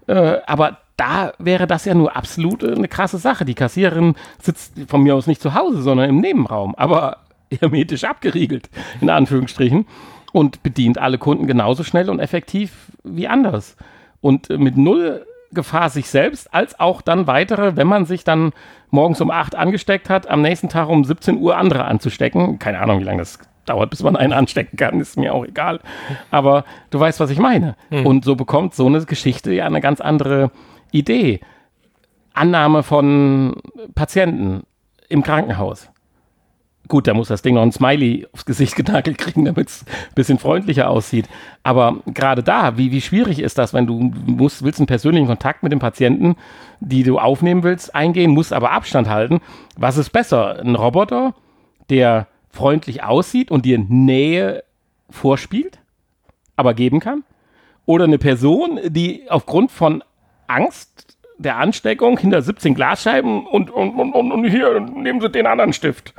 Äh, aber da wäre das ja nur absolut äh, eine krasse Sache. Die Kassiererin sitzt von mir aus nicht zu Hause, sondern im Nebenraum, aber [LAUGHS] hermetisch abgeriegelt, in Anführungsstrichen, und bedient alle Kunden genauso schnell und effektiv wie anders. Und äh, mit null Gefahr sich selbst, als auch dann weitere, wenn man sich dann morgens um 8 angesteckt hat, am nächsten Tag um 17 Uhr andere anzustecken. Keine Ahnung, wie lange das dauert, bis man einen anstecken kann, ist mir auch egal. Aber du weißt, was ich meine. Und so bekommt so eine Geschichte ja eine ganz andere Idee. Annahme von Patienten im Krankenhaus. Gut, da muss das Ding noch ein Smiley aufs Gesicht genagelt kriegen, damit es ein bisschen freundlicher aussieht. Aber gerade da, wie, wie schwierig ist das, wenn du musst, willst einen persönlichen Kontakt mit dem Patienten, die du aufnehmen willst, eingehen, musst aber Abstand halten. Was ist besser? Ein Roboter, der freundlich aussieht und dir Nähe vorspielt, aber geben kann? Oder eine Person, die aufgrund von Angst der Ansteckung hinter 17 Glasscheiben und, und, und, und, hier nehmen Sie den anderen Stift.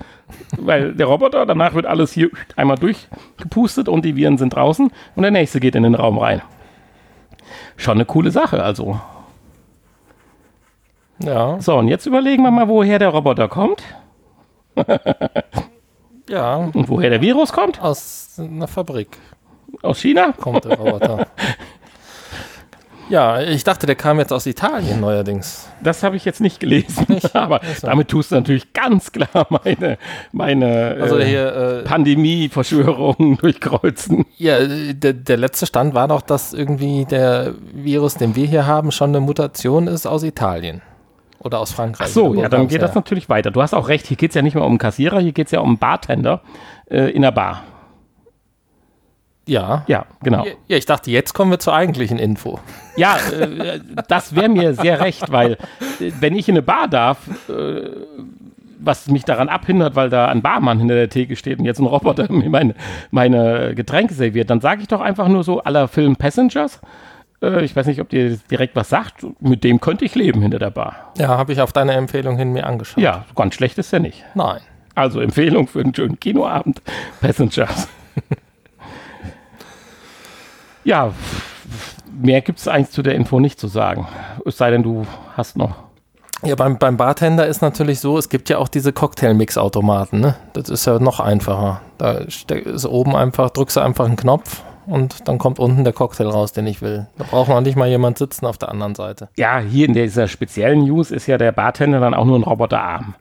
Weil der Roboter, danach wird alles hier einmal durchgepustet und die Viren sind draußen und der nächste geht in den Raum rein. Schon eine coole Sache, also. ja, So, und jetzt überlegen wir mal, woher der Roboter kommt [LAUGHS] ja, und woher der Virus kommt. aus einer Fabrik Aus China? kommt der Roboter. [LAUGHS] ja, ich dachte, der kam jetzt aus Italien neuerdings. Das habe ich jetzt nicht gelesen. [LAUGHS] Aber so. damit tust du natürlich ganz klar meine, meine Also äh, hier, äh, Pandemie-Verschwörungen [LAUGHS] durchkreuzen. ja, äh, der, der letzte Stand war doch, dass irgendwie der Virus, den wir hier haben, schon eine Mutation ist aus Italien. Oder aus Frankreich. Ach so, ja, dann geht das her? natürlich weiter. Du hast auch recht, hier geht es ja nicht mehr um einen Kassierer, hier geht es ja um einen Bartender äh, in der Bar. Ja. Ja, genau. Ja, ich dachte, jetzt kommen wir zur eigentlichen Info. Ja, äh, das wäre mir sehr recht, weil äh, wenn ich in eine Bar darf, äh, was mich daran abhindert, weil da ein Barmann hinter der Theke steht und jetzt ein Roboter [LAUGHS] mir meine, meine Getränke serviert, dann sage ich doch einfach nur so aller Film Passengers. Äh, ich weiß nicht, ob dir direkt was sagt. Mit dem könnte ich leben hinter der Bar. Ja, habe ich auf deine Empfehlung hin mir angeschaut. Ja, ganz schlecht ist ja nicht. Nein. Also Empfehlung für einen schönen Kinoabend. Passengers. Ja, mehr gibt es eigentlich zu der Info nicht zu sagen. Es sei denn, du hast noch. Ja, beim, beim Bartender ist natürlich so, es gibt ja auch diese Cocktail-Mix-Automaten, ne? Das ist ja noch einfacher. Da ist oben einfach, drückst du einfach einen Knopf und dann kommt unten der Cocktail raus, den ich will. Da braucht man nicht mal jemand sitzen auf der anderen Seite. Ja, hier in dieser speziellen News ist ja der Bartender dann auch nur ein Roboterarm.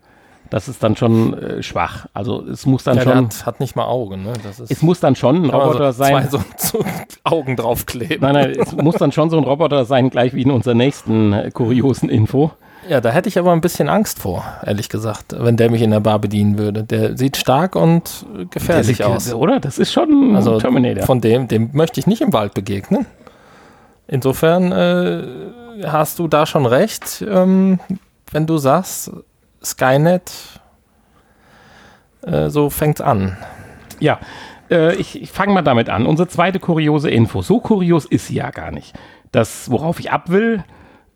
Das ist dann schon äh, schwach. Also es muss dann Ja, der schon, hat, hat nicht mal Augen, ne? Das ist es muss dann schon ein Roboter so sein. Zwei so, so [LAUGHS] Augen draufkleben. Nein, nein, es muss dann schon so ein Roboter sein, gleich wie in unserer nächsten äh, kuriosen Info. Ja, da hätte ich aber ein bisschen Angst vor, ehrlich gesagt, wenn der mich in der Bar bedienen würde. Der sieht stark und äh, gefährlich Der aus. sieht- Oder? Das ist schon Also Terminator. von dem, dem möchte ich nicht im Wald begegnen. Insofern äh, hast du da schon recht, ähm, wenn du sagst, Skynet, äh, so fängt's an. Ja, äh, ich, ich fange mal damit an. Unsere zweite kuriose Info. So kurios ist sie ja gar nicht. Das, worauf ich ab will,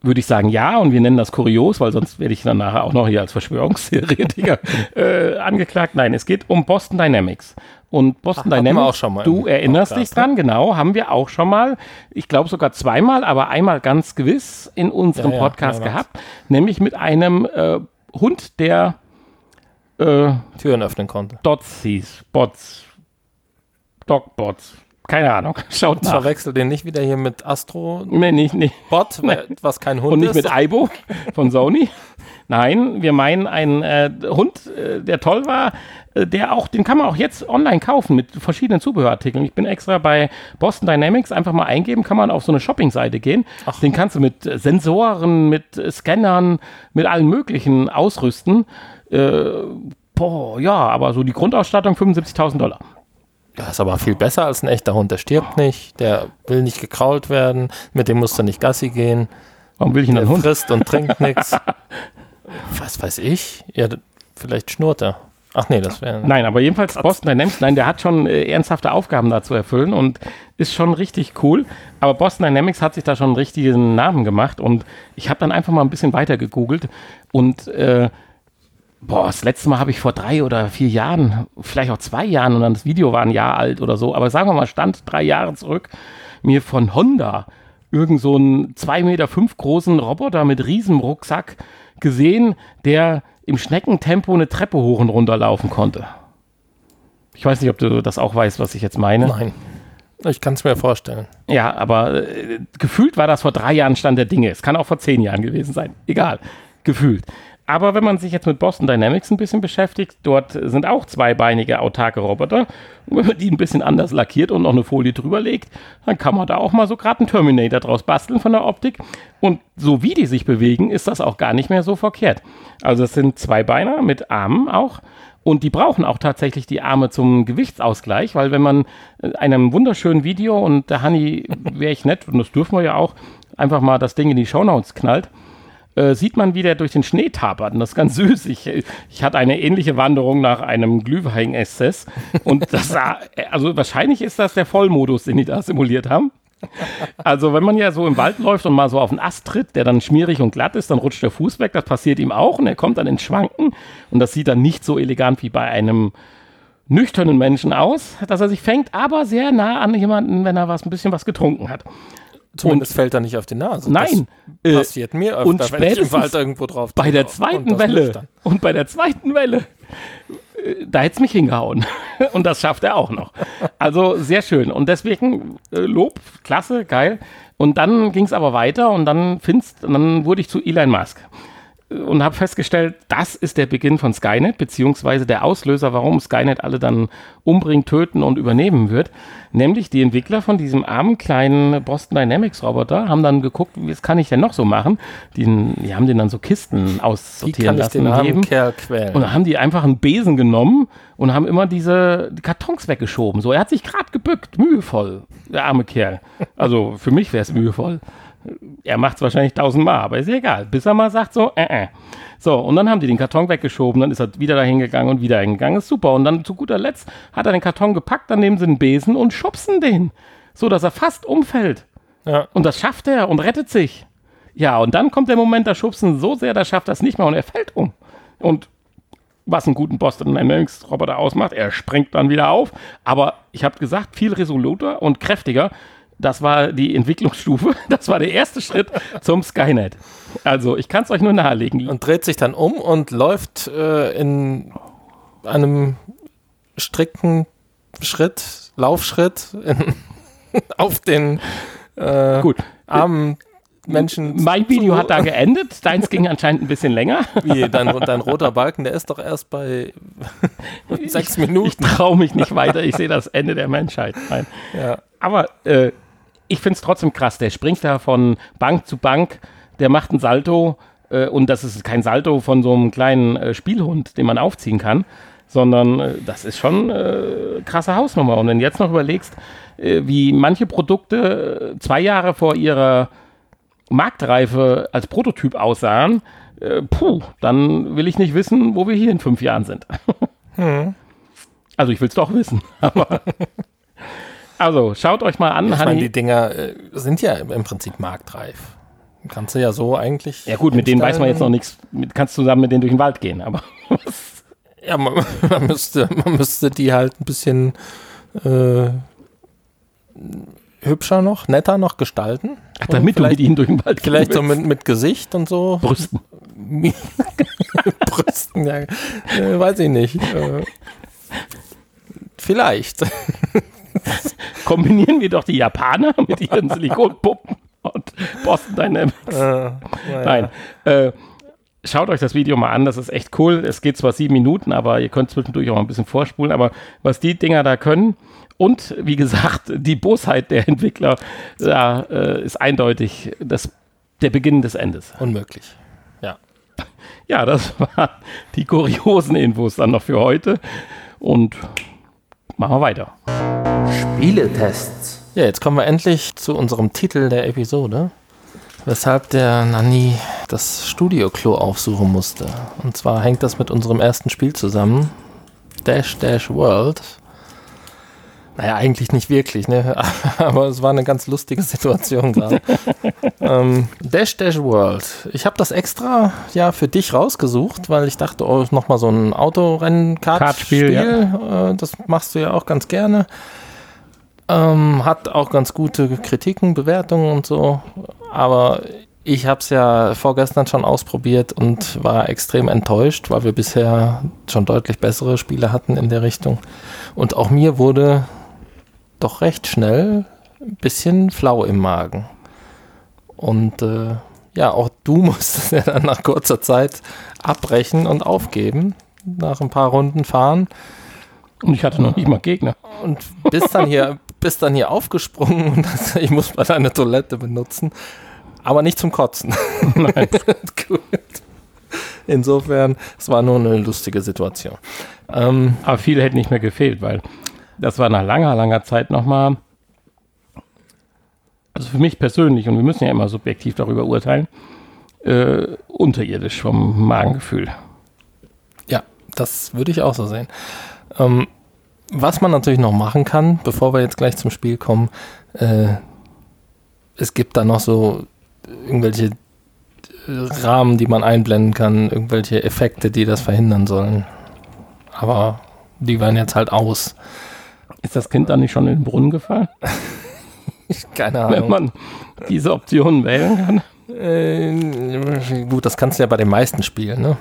würde ich sagen ja und wir nennen das kurios, weil sonst werde ich dann nachher auch noch hier als Verschwörungstheoretiker [LAUGHS] äh, angeklagt. Nein, es geht um Boston Dynamics. Und Boston wir Dynamics, auch schon mal du erinnerst Podcast, dich dran, genau, haben wir auch schon mal, ich glaube sogar zweimal, aber einmal ganz gewiss in unserem Ja, ja, Podcast mehrmals. gehabt, nämlich mit einem äh, Hund, der äh, Türen öffnen konnte. Dots hieß. Bots. Dogbots. Keine Ahnung. [LAUGHS] Schaut nach. verwechsel den nicht wieder hier mit Astro Nee, nicht, nicht. Bot, was kein Hund Und nicht ist. mit Aibo von Sony. Nein, wir meinen einen äh, Hund, äh, der toll war, der auch, den kann man auch jetzt online kaufen mit verschiedenen Zubehörartikeln. Ich bin extra bei Boston Dynamics einfach mal eingeben, kann man auf so eine Shopping-Seite gehen. Den kannst du mit äh, Sensoren, mit äh, Scannern, mit allen möglichen ausrüsten. Äh, boah, ja, aber so die Grundausstattung 75.000 Dollar. Das ist aber viel besser als ein echter Hund. Der stirbt nicht, der will nicht gekrault werden, mit dem musst du nicht Gassi gehen, Warum will ich der einen Hund? frisst und trinkt [LAUGHS] nichts. Was weiß ich? Ja, vielleicht schnurrt er. Ach nee, das wäre. Nein, aber jedenfalls Boston Dynamics, nein, der hat schon äh, ernsthafte Aufgaben da zu erfüllen und ist schon richtig cool. Aber Boston Dynamics hat sich da schon einen richtigen Namen gemacht und ich habe dann einfach mal ein bisschen weiter gegoogelt und äh, boah, das letzte Mal habe ich vor drei oder vier Jahren, vielleicht auch zwei Jahren und dann das Video war ein Jahr alt oder so, aber sagen wir mal, stand drei Jahre zurück, mir von Honda irgend so einen 2,5 Meter fünf großen Roboter mit riesem Rucksack gesehen, der im Schneckentempo eine Treppe hoch und runter laufen konnte. Ich weiß nicht, ob du das auch weißt, was ich jetzt meine. Nein. Ich kann es mir vorstellen. Ja, aber äh, gefühlt war das vor drei Jahren Stand der Dinge. Es kann auch vor zehn Jahren gewesen sein. Egal. Gefühlt. Aber wenn man sich jetzt mit Boston Dynamics ein bisschen beschäftigt, dort sind auch zweibeinige autarke Roboter. Und wenn man die ein bisschen anders lackiert und noch eine Folie drüber legt, dann kann man da auch mal so gerade einen Terminator draus basteln von der Optik. Und so wie die sich bewegen, ist das auch gar nicht mehr so verkehrt. Also es sind Zweibeiner mit Armen auch. Und die brauchen auch tatsächlich die Arme zum Gewichtsausgleich, weil wenn man in einem wunderschönen Video, und der Hanni wäre ich nett, und das dürfen wir ja auch, einfach mal das Ding in die Shownotes knallt, äh, sieht man, wie der durch den Schnee tapert. Und das ist ganz süß. Ich, ich hatte eine ähnliche Wanderung nach einem Glühwein-Exzess. Und das sah, also wahrscheinlich ist das der Vollmodus, den die da simuliert haben. Also, wenn man ja so im Wald läuft und mal so auf einen Ast tritt, der dann schmierig und glatt ist, dann rutscht der Fuß weg. Das passiert ihm auch und er kommt dann ins Schwanken. Und das sieht dann nicht so elegant wie bei einem nüchternen Menschen aus, dass er sich fängt, aber sehr nah an jemanden, wenn er was ein bisschen was getrunken hat. Zumindest fällt er nicht auf die Nase. Nein, Das äh, passiert mir öfter, und wenn ich spätestens irgendwo drauf bei der zweiten Und Welle und bei der zweiten Welle, äh, da hätte es mich hingehauen. [LAUGHS] Und das schafft er auch noch. Also sehr schön. Und deswegen äh, Lob, klasse, geil. Und dann ging es aber weiter und dann, findst, und dann wurde ich zu Elon Musk und habe festgestellt, das ist der Beginn von Skynet, beziehungsweise der Auslöser, warum Skynet alle dann umbringen, töten und übernehmen wird. Nämlich die Entwickler von diesem armen kleinen Boston Dynamics Roboter haben dann geguckt, was kann ich denn noch so machen? Die, die haben den dann so Kisten Wie aussortieren kann ich lassen. den jedem- Kerl quälen? und dann haben die einfach einen Besen genommen und haben immer diese Kartons weggeschoben. So, er hat sich gerade gebückt, mühevoll, der arme Kerl. Also für mich wäre es mühevoll. Er macht es wahrscheinlich tausendmal, aber ist ja egal. Bis er mal sagt so, äh, äh. So, und dann haben die den Karton weggeschoben, dann ist er wieder dahin gegangen und wieder hingegangen. Ist super. Und dann zu guter Letzt hat er den Karton gepackt, dann nehmen sie einen Besen und schubsen den. So, dass er fast umfällt. Ja. Und das schafft er und rettet sich. Ja, und dann kommt der Moment, da schubsen so sehr, da schafft er es nicht mehr und er fällt um. Und was einen guten Boston Dynamics Roboter ausmacht, er springt dann wieder auf. Aber ich habe gesagt, viel resoluter und kräftiger. Das war die Entwicklungsstufe. [LAUGHS] Das war der erste Schritt zum Skynet. Also, ich kann es euch nur nahelegen. und dreht sich dann um und läuft äh, in einem strikten Schritt, Laufschritt in, [LAUGHS] auf den äh, Gut. armen Menschen. Mein Video hat da geendet. Deins ging anscheinend ein bisschen länger. Wie, dein, dein roter Balken, der ist doch erst bei [LAUGHS] sechs Minuten. Ich traue mich nicht weiter. Ich sehe das Ende der Menschheit. Nein. Ja. Aber äh, ich finde es trotzdem krass. Der springt da von Bank zu Bank, der macht ein Salto äh, und das ist kein Salto von so einem kleinen äh, Spielhund, den man aufziehen kann, sondern äh, das ist schon äh, krasse Hausnummer. Und wenn du jetzt noch überlegst, äh, wie manche Produkte äh, zwei Jahre vor ihrer Marktreife als Prototyp aussahen, äh, puh, dann will ich nicht wissen, wo wir hier in fünf Jahren sind. Also ich will es doch wissen, [LAUGHS] aber also schaut euch mal an, Ich meine, die Dinger äh, sind ja im Prinzip marktreif. Kannst du ja so eigentlich. Ja gut, mit denen weiß man jetzt noch nichts. Mit, kannst zusammen mit denen durch den Wald gehen, aber [LAUGHS] Ja, man, [LAUGHS] man, müsste, man müsste die halt ein bisschen äh, hübscher noch, netter noch gestalten. ach, damit du mit ihnen durch den Wald vielleicht so mit, mit Gesicht und so. Brüsten. [LAUGHS] Brüsten, ja. Äh, weiß ich nicht. Äh, vielleicht. [LAUGHS] Kombinieren wir doch die Japaner mit ihren Silikonpuppen und Boston Dynamics. Äh, naja. Nein. Äh, schaut euch das Video mal an, das ist echt cool. Es geht zwar sieben Minuten, aber ihr könnt zwischendurch auch mal ein bisschen vorspulen. Aber was die Dinger da können und wie gesagt, die Bosheit der Entwickler, da äh, ist eindeutig das, der Beginn des Endes. Unmöglich. Ja. Ja, das waren die kuriosen Infos dann noch für heute. Und machen wir weiter. Spieletests. Ja, jetzt kommen wir endlich zu unserem Titel der Episode. Weshalb der Nanni das Studio-Klo aufsuchen musste. Und zwar hängt das mit unserem ersten Spiel zusammen. Dash Dash World. Naja, eigentlich nicht wirklich, ne? [LAUGHS] Aber es war eine ganz lustige Situation gerade. [LAUGHS] ähm, Dash Dash World. Ich habe das extra ja für dich rausgesucht, weil ich dachte, oh, nochmal so ein Autorennen-Kartspiel. Kartspiel, Äh, das machst du ja auch ganz gerne. Ähm, hat auch ganz gute Kritiken, Bewertungen und so. Aber ich habe es ja vorgestern schon ausprobiert und war extrem enttäuscht, weil wir bisher schon deutlich bessere Spiele hatten in der Richtung. Und auch mir wurde doch recht schnell ein bisschen flau im Magen. Und äh, ja, auch du [LAUGHS] musstest ja dann nach kurzer Zeit abbrechen und aufgeben. Nach ein paar Runden fahren Und ich hatte noch nicht mal Gegner. und bist dann hier, bist dann hier aufgesprungen und hast, ich muss mal deine Toilette benutzen, aber nicht zum Kotzen. Nein. [LAUGHS] Gut. Insofern, es war nur eine lustige Situation. Ähm, Aber viele hätten nicht mehr gefehlt, weil das war nach langer, langer Zeit nochmal, also für mich persönlich, und wir müssen ja immer subjektiv darüber urteilen, äh, unterirdisch vom Magengefühl. ja, das würde ich auch so sehen. Ähm, was man natürlich noch machen kann, bevor wir jetzt gleich zum Spiel kommen, äh, es gibt da noch so irgendwelche Rahmen, die man einblenden kann, irgendwelche Effekte, die das verhindern sollen. Aber die waren jetzt halt aus. Ist das Kind dann nicht schon in den Brunnen gefallen, [LAUGHS] Keine wenn Ahnung. man diese Optionen wählen kann? Äh, gut, das kannst du ja bei den meisten Spielen, ne?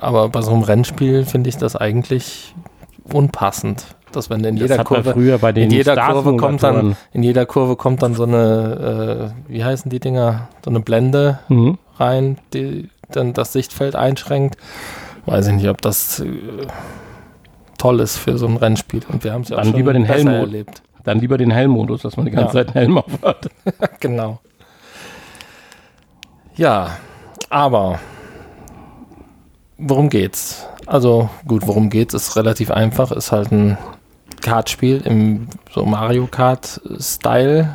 Aber bei so einem Rennspiel finde ich das eigentlich unpassend. Dass wenn in jeder das Kurve, früher bei den in jeder Kurve kommt dann, in jeder Kurve kommt dann so eine, äh, wie heißen die Dinger, so eine Blende Mhm. rein, die dann das Sichtfeld einschränkt. Weiß ich nicht, ob das äh, toll ist für so ein Rennspiel. Und wir haben es ja auch schon lieber den Helmut. erlebt. Dann lieber den Helmmodus, dass man die ganze Ja. Zeit einen Helm auf hat. [LAUGHS] [LAUGHS] Genau. Ja, aber worum geht's? Also gut, worum geht's? Ist relativ einfach. Ist halt ein Kartspiel im so Mario Kart-Style.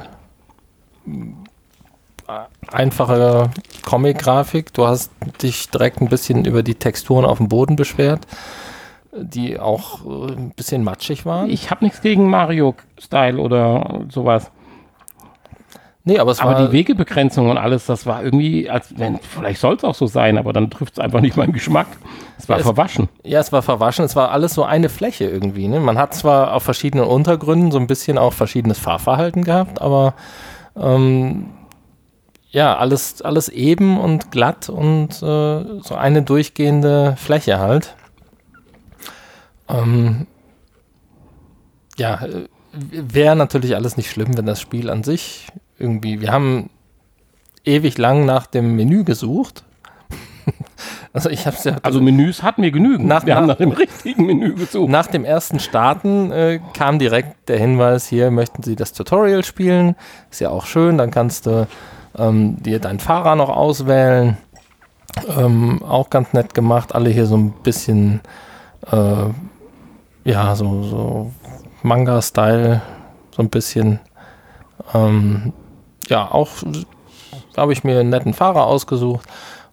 Einfache Comic-Grafik. Du hast dich direkt ein bisschen über die Texturen auf dem Boden beschwert, die auch äh, ein bisschen matschig waren. Ich habe nichts gegen Mario-Style oder sowas. Nee, aber es Aber war die Wegebegrenzung und alles, das war irgendwie, als wenn, vielleicht soll es auch so sein, aber dann trifft es einfach nicht meinen Geschmack. Es war es- verwaschen. Ja, es war verwaschen, es war alles so eine Fläche irgendwie. Ne? Man hat zwar auf verschiedenen Untergründen so ein bisschen auch verschiedenes Fahrverhalten gehabt, aber ähm, ja, alles, alles eben und glatt und äh, so eine durchgehende Fläche halt. Ähm, ja, äh, wäre natürlich alles nicht schlimm, wenn das Spiel an sich irgendwie, wir haben ewig lang nach dem Menü gesucht. [LAUGHS] also ich habe ja Also Menüs hatten wir genügend. Nach- wir haben nach- nach dem richtigen Menü gesucht. Nach dem ersten Starten äh, kam direkt der Hinweis, hier möchten Sie das Tutorial spielen. Ist ja auch schön, dann kannst du ähm, dir deinen Fahrer noch auswählen. Ähm, auch ganz nett gemacht, alle hier so ein bisschen, äh, ja, so, so Manga-Style, so ein bisschen. Ähm, ja, auch habe ich mir einen netten Fahrer ausgesucht.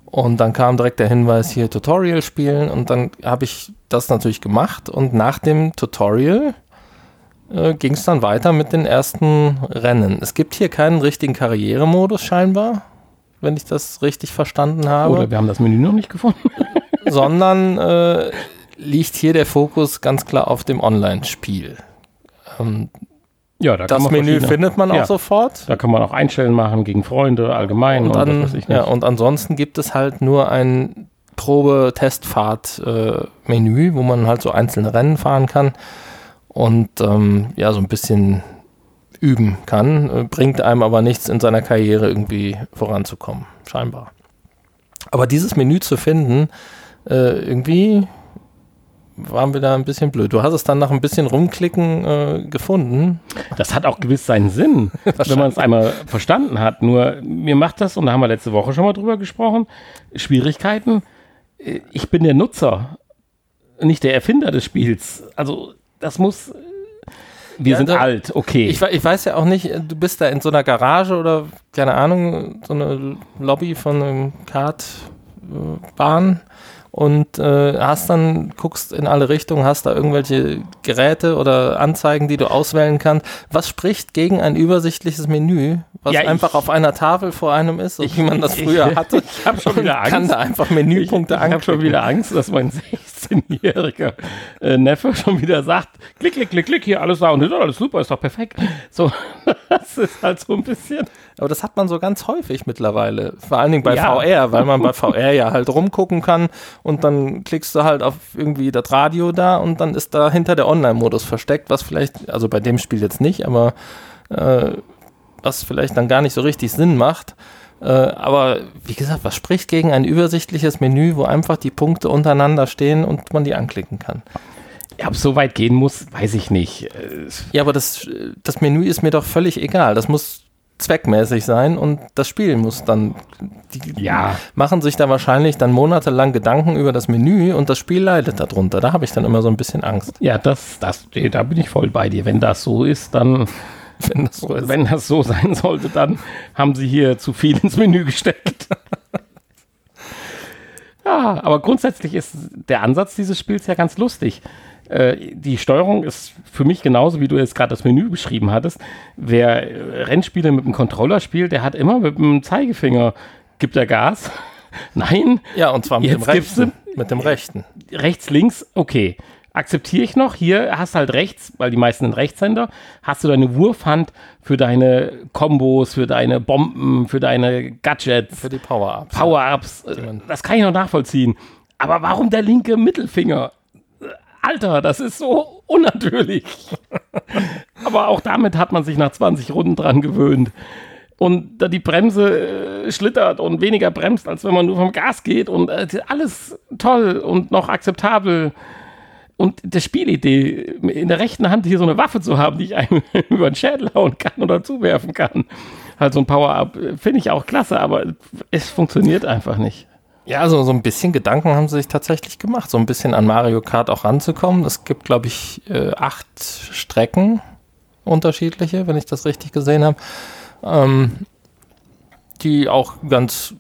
Und dann kam direkt der Hinweis hier Tutorial spielen und dann habe ich das natürlich gemacht und nach dem Tutorial äh, ging es dann weiter mit den ersten Rennen. Es gibt hier keinen richtigen Karrieremodus scheinbar, wenn ich das richtig verstanden habe, Oder wir haben das Menü noch nicht gefunden. [LAUGHS] sondern äh, liegt hier der Fokus ganz klar auf dem Online-Spiel. Ähm, Ja, da das Menü findet man auch Ja. sofort. Da kann man auch Einstellen machen gegen Freunde allgemein Und, und, an, was weiß ich nicht. ja, und ansonsten gibt es halt nur ein Probe-Testfahrt-Menü, wo man halt so einzelne Rennen fahren kann und ähm, ja, so ein bisschen üben kann, äh, bringt einem aber nichts in seiner Karriere irgendwie voranzukommen, scheinbar. Aber dieses Menü zu finden, äh, irgendwie waren wir da ein bisschen blöd. Du hast es dann nach ein bisschen rumklicken äh, gefunden. Das hat auch gewiss seinen Sinn, [LAUGHS] wenn man es einmal verstanden hat. Nur mir macht das, und da haben wir letzte Woche schon mal drüber gesprochen, Schwierigkeiten. Äh, Ich bin der Nutzer, nicht der Erfinder des Spiels. Also das muss. Wir Ja, sind da- alt, okay. Ich, ich weiß ja auch nicht, äh, du bist da in so einer Garage oder, keine Ahnung, so eine Lobby von einem Kartbahn und äh, hast dann, guckst in alle Richtungen, hast da irgendwelche Geräte oder Anzeigen, die du auswählen kannst. Was spricht gegen ein übersichtliches Menü, was Ja, ich- einfach auf einer Tafel vor einem ist, so Ich- wie man das [LAUGHS] ich- früher hatte? [LAUGHS] ich hab schon wieder kann Angst. da einfach ich Menüpunkte ich habe schon wieder Angst, dass mein [LAUGHS] 16-jähriger äh, Neffe schon wieder sagt, klick, klick, klick, klick, hier alles da und alles super, ist doch perfekt. So, [LAUGHS] das ist halt so ein bisschen. Aber das hat man so ganz häufig mittlerweile. Vor allen Dingen bei Ja. VR, weil man bei VR ja halt rumgucken kann und dann klickst du halt auf irgendwie das Radio da und dann ist da hinter der Online-Modus versteckt, was vielleicht, also bei dem Spiel jetzt nicht, aber äh, was vielleicht dann gar nicht so richtig Sinn macht. Äh, aber wie gesagt, was spricht gegen ein übersichtliches Menü, wo einfach die Punkte untereinander stehen und man die anklicken kann? Ja, ob es so weit gehen muss, weiß ich nicht. Ja, aber das, das Menü ist mir doch völlig egal. Das muss zweckmäßig sein und das Spiel muss dann. Die Ja. machen sich da wahrscheinlich dann monatelang Gedanken über das Menü und das Spiel leidet darunter. Da habe ich dann immer so ein bisschen Angst, Ja, das, das, da bin ich voll bei dir. Wenn das so ist, dann, [LAUGHS] wenn das so wenn das so sein sollte, dann haben sie hier zu viel ins Menü gesteckt. [LAUGHS] ja, aber grundsätzlich ist der Ansatz dieses Spiels ja ganz lustig. Äh, die Steuerung ist für mich genauso, wie du jetzt gerade das Menü beschrieben hattest. Wer äh, Rennspiele mit dem Controller spielt, der hat immer mit dem Zeigefinger, gibt er Gas. [LAUGHS] Nein, Ja, und zwar mit Jetzt dem rechten. Mit dem rechten. rechts, links, okay. Akzeptiere ich noch. Hier hast du halt rechts, weil die meisten sind Rechtshänder, hast du deine Wurfhand für deine Kombos, für deine Bomben, für deine Gadgets, Für die Power-Ups. Power-Ups. Äh, Das kann ich noch nachvollziehen. Aber warum der linke Mittelfinger? Alter, das ist so unnatürlich. [LAUGHS] Aber auch damit hat man sich nach 20 Runden dran gewöhnt. Und da die Bremse äh, schlittert und weniger bremst, als wenn man nur vom Gas geht und äh, alles toll und noch akzeptabel. Und der Spielidee, in der rechten Hand hier so eine Waffe zu haben, die ich einem [LAUGHS] über den Schädel hauen kann oder zuwerfen kann. Halt so ein Power-Up, finde ich auch klasse, aber es funktioniert einfach nicht. Ja, also so ein bisschen Gedanken haben sie sich tatsächlich gemacht, so ein bisschen an Mario Kart auch ranzukommen. Es gibt, glaube ich, äh, acht Strecken unterschiedliche, wenn ich das richtig gesehen habe. Ähm, die auch ganz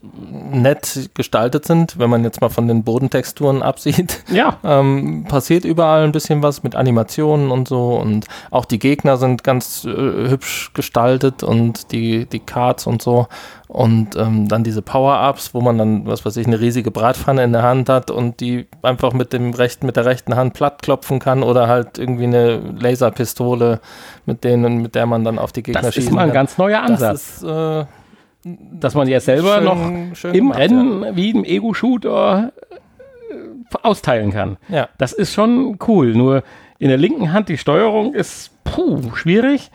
nett gestaltet sind, wenn man jetzt mal von den Bodentexturen absieht. Ja, [LAUGHS] Ähm, passiert überall ein bisschen was mit Animationen und so und auch die Gegner sind ganz äh, hübsch gestaltet und die, die Cards und so und ähm, dann diese Power-Ups, wo man dann, was weiß ich, eine riesige Bratpfanne in der Hand hat und die einfach mit dem rechten, mit der rechten Hand platt klopfen kann oder halt irgendwie eine Laserpistole, mit denen, mit der man dann auf die Gegner das ist mal ein kann. ganz neuer das Ansatz. ist äh, dass man ja selber schön- noch schön im gemacht, Rennen wie im Ego-Shooter äh, austeilen kann. Ja. Das ist schon cool. Nur in der linken Hand die Steuerung ist puh, schwierig.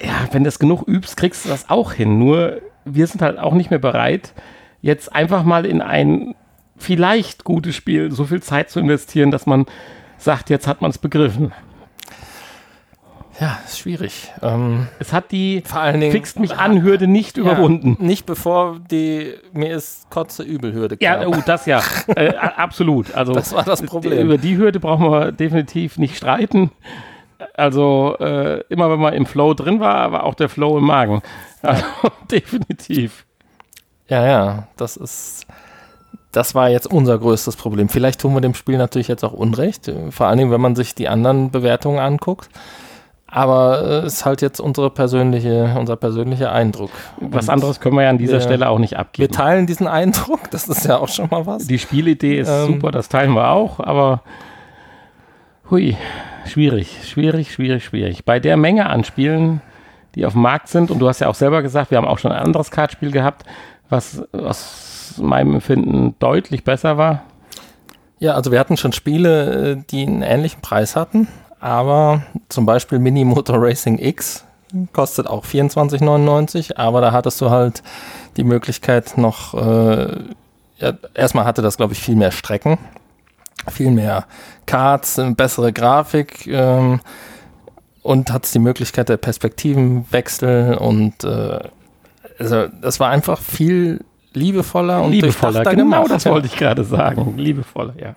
Ja, wenn du das genug übst, kriegst du das auch hin. Nur wir sind halt auch nicht mehr bereit, jetzt einfach mal in ein vielleicht gutes Spiel so viel Zeit zu investieren, dass man sagt, jetzt hat man es begriffen. Ja, ist schwierig. Ähm, Es hat die vor allen Dingen fixt mich an Hürde nicht überwunden. Ja, nicht bevor die mir ist Kotze Übelhürde kam. Ja, oh, das ja, äh, absolut. Also Das war das Problem. Über die Hürde brauchen wir definitiv nicht streiten. Also äh, immer wenn man im Flow drin war, war auch der Flow im Magen. Also [LAUGHS] definitiv. Ja, ja, das ist. Das war jetzt unser größtes Problem. Vielleicht tun wir dem Spiel natürlich jetzt auch Unrecht, vor allen Dingen, wenn man sich die anderen Bewertungen anguckt. Aber es ist halt jetzt unsere persönliche, unser persönlicher Eindruck. Was Und anderes können wir ja an dieser wir- Stelle auch nicht Wir abgeben. teilen diesen Eindruck, das ist ja auch schon mal was. Die Spielidee ist Ähm, super, das teilen wir auch, aber hui, schwierig, schwierig, schwierig, schwierig. Bei der Menge an Spielen, die auf dem Markt sind, und du hast ja auch selber gesagt, wir haben auch schon ein anderes Kartspiel gehabt, was aus meinem Empfinden deutlich besser war. Ja, also wir hatten schon Spiele, äh, die einen ähnlichen Preis hatten, aber zum Beispiel Mini Motor Racing X kostet auch 24,99, aber da hattest du halt die Möglichkeit noch, äh, ja, erstmal hatte das, glaube ich, viel mehr Strecken, viel mehr Karts, eine bessere Grafik ähm, und hat die Möglichkeit der Perspektivenwechsel und äh, also das war einfach viel liebevoller und Liebevoller, durchdachter genau gemacht. das wollte ich gerade sagen. Liebevoller, ja.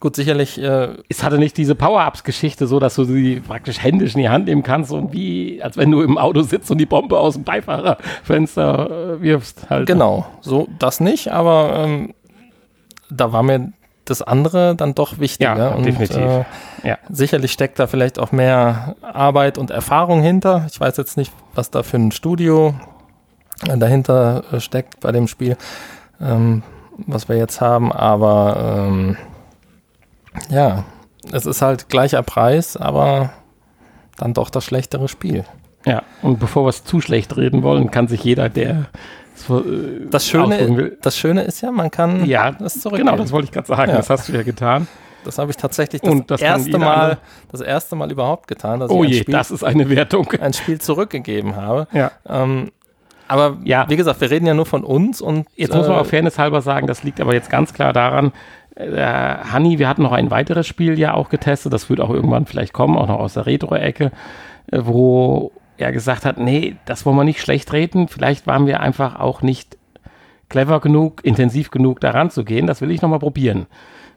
Gut, sicherlich äh, Es hatte nicht diese Power-Ups-Geschichte, so dass du sie praktisch händisch in die Hand nehmen kannst und wie, als wenn du im Auto sitzt und die Bombe aus dem Beifahrerfenster äh, wirfst. Halt. Genau, so das nicht, aber ähm, da war mir das andere dann doch wichtiger. Ja, und, definitiv. Äh, Ja. Sicherlich steckt da vielleicht auch mehr Arbeit und Erfahrung hinter. Ich weiß jetzt nicht, was da für ein Studio äh, dahinter äh, steckt bei dem Spiel, ähm, was wir jetzt haben, aber ähm, ja, es ist halt gleicher Preis, aber dann doch das schlechtere Spiel. Ja, und bevor wir es zu schlecht reden wollen, kann sich jeder, der so, äh, Das Schöne, will. das Schöne ist ja, man kann Ja, das zurückgeben. Genau, das wollte ich gerade sagen. Ja. Das hast du ja getan. Das habe ich tatsächlich das, Und das erste Mal, das erste Mal überhaupt getan, dass Oh ich ein je, Spiel, das ist eine Wertung. ein Spiel zurückgegeben habe. Ja. Ähm, aber Ja. wie gesagt, wir reden ja nur von uns und Jetzt muss man äh, auch Fairness halber sagen, das liegt aber jetzt ganz klar daran, äh, Hanni, wir hatten noch ein weiteres Spiel ja auch getestet, das wird auch irgendwann vielleicht kommen, auch noch aus der Retro-Ecke, äh, wo er gesagt hat, nee, das wollen wir nicht schlecht reden, vielleicht waren wir einfach auch nicht clever genug, intensiv genug daran zu gehen, das will ich nochmal probieren.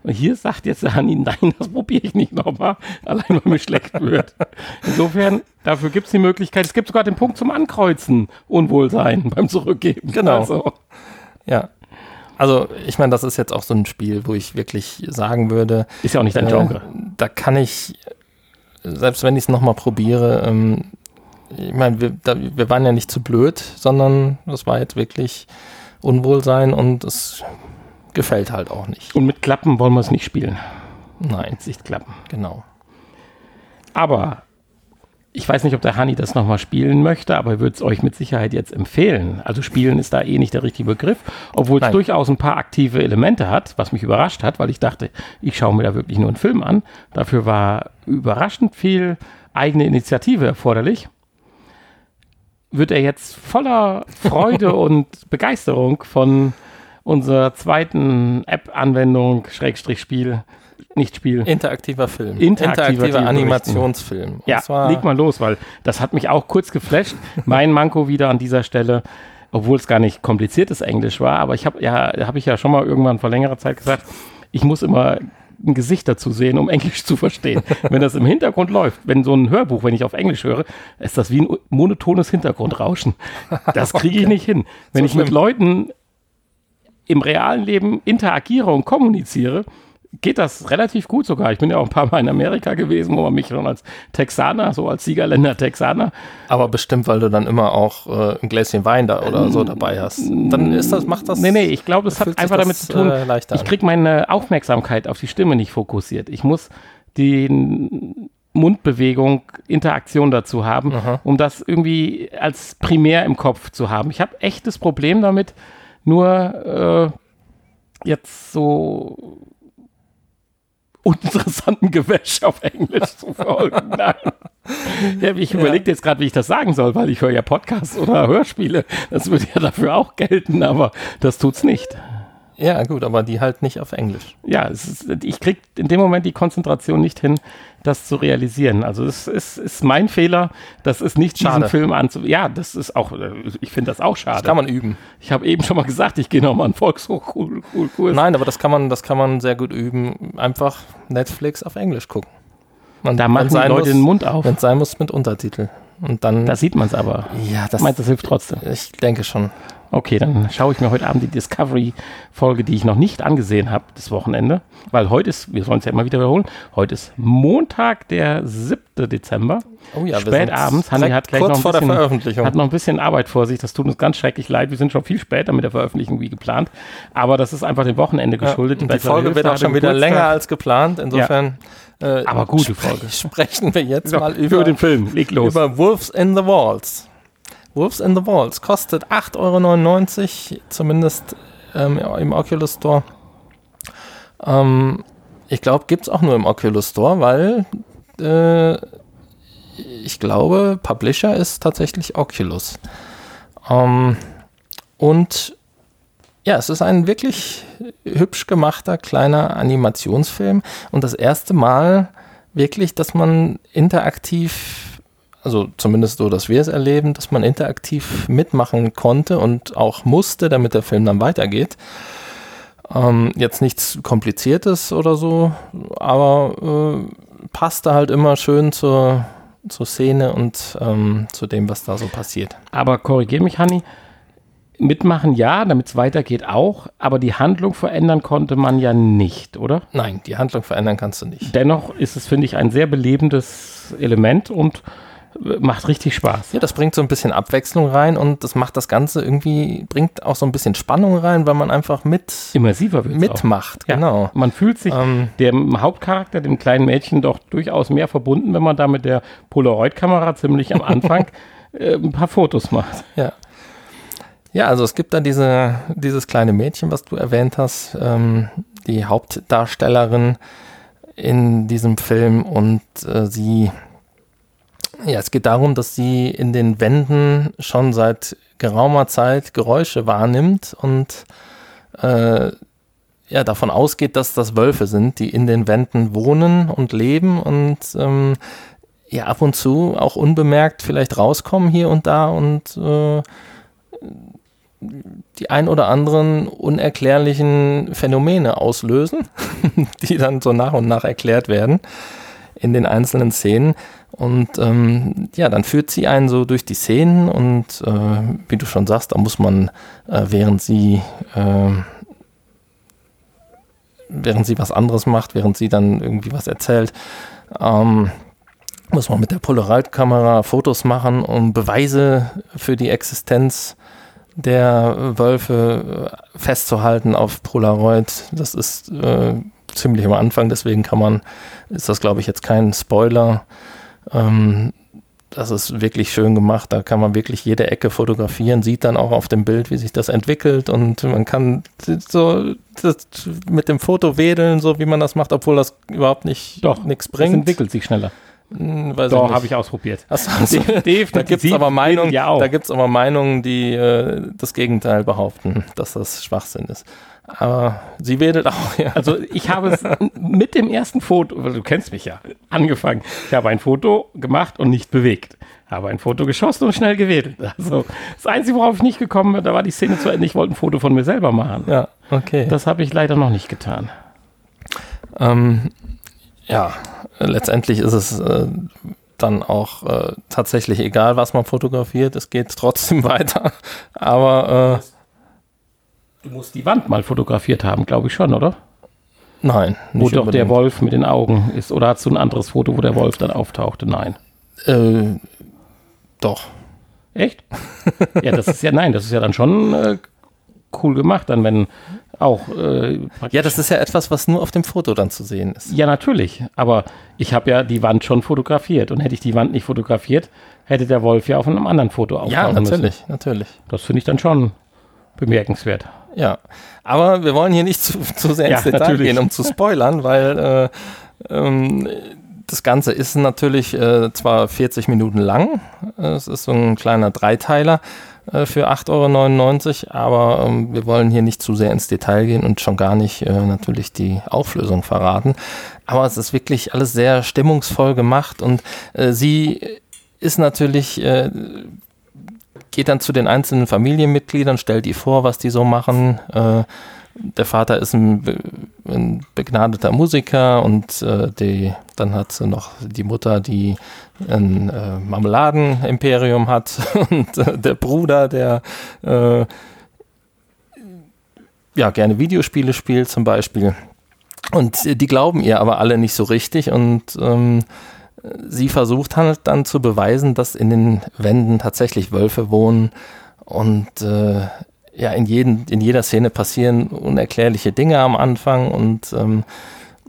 Und hier sagt jetzt der Hanni, nein, das probiere ich nicht nochmal, [LAUGHS] allein weil mir schlecht wird. Insofern, dafür gibt es die Möglichkeit, es gibt sogar den Punkt zum Ankreuzen, Unwohlsein beim Zurückgeben. Genau. Also, ja. Also ich meine, das ist jetzt auch so ein Spiel, wo ich wirklich sagen würde, ist ja auch nicht dein äh, Genre. da kann ich, selbst wenn ich es nochmal probiere, ähm, ich meine, wir, da, wir waren ja nicht zu blöd, sondern das war jetzt wirklich Unwohlsein und es gefällt halt auch nicht. Und mit Klappen wollen wir es nicht spielen. Nein, Nicht Klappen. genau. Aber ich weiß nicht, ob der Hani das nochmal spielen möchte, aber er würde es euch mit Sicherheit jetzt empfehlen. Also spielen ist da eh nicht der richtige Begriff, obwohl es durchaus ein paar aktive Elemente hat, was mich überrascht hat, weil ich dachte, ich schaue mir da wirklich nur einen Film an. Dafür war überraschend viel eigene Initiative erforderlich. Wird er jetzt voller [LAUGHS] Freude und Begeisterung von unserer zweiten App-Anwendung, Schrägstrich Spiel, nicht Spiel, Interaktiver Film. Interaktiver Film Animationsfilm. Und ja, zwar- leg mal los, weil das hat mich auch kurz geflasht. [LAUGHS] Mein Manko wieder an dieser Stelle, obwohl es gar nicht kompliziertes Englisch war, aber ich habe ja, habe ich ja schon mal irgendwann vor längerer Zeit gesagt, ich muss immer ein Gesicht dazu sehen, um [LAUGHS] Englisch zu verstehen. wenn das im Hintergrund läuft, wenn so ein Hörbuch, wenn ich auf Englisch höre, ist das wie ein monotones Hintergrundrauschen. Das kriege ich nicht hin. Wenn So ich mit. Leuten im realen Leben interagiere und kommuniziere, geht das relativ gut sogar. Ich bin ja auch ein paar Mal in Amerika gewesen, wo man mich schon als Texaner, so als Siegerländer Texaner, Aber bestimmt, weil du dann immer auch äh, ein Gläschen Wein da oder so dabei hast. Dann ist das, macht das. Nee, nee, ich glaube, es hat einfach damit das, zu tun, äh, ich kriege meine Aufmerksamkeit auf die Stimme nicht fokussiert. Ich muss die Mundbewegung, Interaktion dazu haben, um das irgendwie als primär im Kopf zu haben. Ich habe echtes Problem damit, nur äh, jetzt so uninteressanten Gewäsch auf Englisch zu folgen. [LAUGHS] Nein. Ja, ich überlege jetzt gerade, wie ich das sagen soll, weil ich höre ja Podcasts oder Hörspiele. Das würde ja dafür auch gelten, aber das tut's nicht. Ja, gut, aber die halt nicht auf Englisch. Ja, ist, ich kriege in dem Moment die Konzentration nicht hin, das zu realisieren. Also es ist, ist mein Fehler, das ist nicht Schade. diesen Film anzu... Ja, das ist auch, äh, ich finde das auch schade. Das kann man üben. ich habe eben schon mal gesagt, ich gehe nochmal einen Volkshochschulkurs. Nein, aber das kann man, das kann man sehr gut üben. Einfach Netflix auf Englisch gucken. Und Da machen die Leute muss, den Mund auf. Wenn es sein muss, mit Untertitel. Und dann. Da sieht man es aber. ja, das, Meinst du, das hilft trotzdem? ich denke schon. Okay, dann schaue ich mir heute Abend die Discovery-Folge, die ich noch nicht angesehen habe, das Wochenende. Weil heute ist, wir sollen es ja immer wieder wiederholen, heute ist Montag, der 7. Dezember. Oh ja, Spät abends. Hanni hat gleich kurz noch ein vor der bisschen- Veröffentlichung. Hat noch ein bisschen Arbeit vor sich. Das tut uns ganz schrecklich leid. Wir sind schon viel später mit der Veröffentlichung wie geplant. Aber das ist einfach dem Wochenende Ja, geschuldet. und die Bachelor Folge wird auch schon wieder länger als geplant. Insofern. Äh, Aber gute spre- Folge. [LAUGHS] Sprechen wir jetzt mal über, über, den Film. Leg los. über Wolves in the Walls. Wolves in the Walls kostet 8,99 Euro, zumindest ähm, im Oculus Store. Ähm, ich glaube, gibt es auch nur im Oculus Store, weil äh, ich glaube, Publisher ist tatsächlich Oculus. Ähm, und ja, es ist ein wirklich hübsch gemachter kleiner Animationsfilm und das erste Mal wirklich, dass man interaktiv, also zumindest so, dass wir es erleben, dass man interaktiv mitmachen konnte und auch musste, damit der Film dann weitergeht. Ähm, jetzt nichts Kompliziertes oder so, aber äh, passte halt immer schön zur, zur Szene und ähm, zu dem, was da so passiert. Aber korrigier mich, Hanni. Mitmachen ja, damit es weitergeht auch, aber die Handlung verändern konnte man ja nicht, oder? Nein, die Handlung verändern kannst du nicht. Dennoch ist es, finde ich, ein sehr belebendes Element und macht richtig Spaß. Ja, das bringt so ein bisschen Abwechslung rein und das macht das Ganze irgendwie, bringt auch so ein bisschen Spannung rein, weil man einfach mit Immersiver mitmacht. Ja, Genau. Man fühlt sich Ähm, dem Hauptcharakter, dem kleinen Mädchen, doch durchaus mehr verbunden, wenn man da mit der Polaroid-Kamera ziemlich am Anfang [LAUGHS] äh, ein paar Fotos macht. ja. Ja, also es gibt da diese, dieses kleine Mädchen, was du erwähnt hast, ähm, die Hauptdarstellerin in diesem Film und äh, sie, ja, es geht darum, dass sie in den Wänden schon seit geraumer Zeit Geräusche wahrnimmt und äh, ja, davon ausgeht, dass das Wölfe sind, die in den Wänden wohnen und leben und ähm, ja, ab und zu auch unbemerkt vielleicht rauskommen hier und da und äh, die ein oder anderen unerklärlichen Phänomene auslösen, [LAUGHS] die dann so nach und nach erklärt werden in den einzelnen Szenen. Und ähm, ja, dann führt sie einen so durch die Szenen und äh, wie du schon sagst, da muss man, äh, während sie äh, während sie was anderes macht, während sie dann irgendwie was erzählt, ähm, muss man mit der Polaroid-Kamera Fotos machen, um Beweise für die Existenz der Wölfe äh, festzuhalten auf Polaroid. Das ist äh, ziemlich am Anfang, deswegen kann man, ist das glaube ich jetzt kein Spoiler. Ähm, das ist wirklich schön gemacht. Da kann man wirklich jede Ecke fotografieren, sieht dann auch auf dem Bild, wie sich das entwickelt und man kann so mit dem Foto wedeln, so wie man das macht, obwohl das überhaupt nicht Doch, nichts Es bringt. entwickelt sich schneller. Hm, weiß Doch, habe ich ausprobiert. Ach so, [LAUGHS] also, [LAUGHS] da gibt es aber Meinungen, Ja auch. da gibt's aber Meinungen, die äh, das Gegenteil behaupten, dass das Schwachsinn ist. Aber sie wedelt auch, ja. Also ich habe es mit dem ersten Foto, weil du kennst mich ja, angefangen. Ich habe ein Foto gemacht und nicht bewegt. Habe ein Foto geschossen und schnell gewedelt. Also das Einzige, worauf ich nicht gekommen bin, da war die Szene zu Ende. Ich wollte ein Foto von mir selber machen. Ja, okay. Das habe ich leider noch nicht getan. Ähm, ja, letztendlich ist es äh, dann auch äh, tatsächlich egal, was man fotografiert. Es geht trotzdem [LAUGHS] weiter. Aber äh, Du musst die Wand mal fotografiert haben, glaube ich schon, oder? nein, Wo nicht doch der. Wolf mit den Augen ist. Oder hast du ein anderes Foto, wo der Wolf dann auftauchte? Nein. Äh, doch. Echt? ja, das ist ja, nein, das ist ja dann schon äh, cool gemacht, dann wenn auch. Äh, Ja, das ist ja etwas, was nur auf dem Foto dann zu sehen ist. Ja, natürlich. Aber ich habe ja die Wand schon fotografiert. Und hätte ich die Wand nicht fotografiert, hätte der Wolf ja auf einem anderen Foto auftauchen Ja, müssen. natürlich, natürlich. Das finde ich dann schon bemerkenswert. Ja, aber wir wollen hier nicht zu, zu sehr ins Ja, Detail natürlich. gehen, um zu spoilern, weil äh, ähm, das Ganze ist natürlich äh, zwar 40 Minuten lang, es ist so ein kleiner Dreiteiler äh, für 8,99 Euro, aber ähm, wir wollen hier nicht zu sehr ins Detail gehen und schon gar nicht äh, natürlich die Auflösung verraten. Aber es ist wirklich alles sehr stimmungsvoll gemacht und äh, sie ist natürlich äh, geht dann zu den einzelnen Familienmitgliedern, stellt die vor, was die so machen. Äh, der Vater ist ein, ein begnadeter Musiker und äh, die, dann hat sie noch die Mutter, die ein äh, Marmeladenimperium hat [LAUGHS] und der Bruder, der ja gerne Videospiele spielt zum Beispiel. Und die glauben ihr aber alle nicht so richtig und ähm, sie versucht halt dann zu beweisen, dass in den Wänden tatsächlich Wölfe wohnen und äh, ja, in, jeden, in jeder Szene passieren unerklärliche Dinge am Anfang und ähm,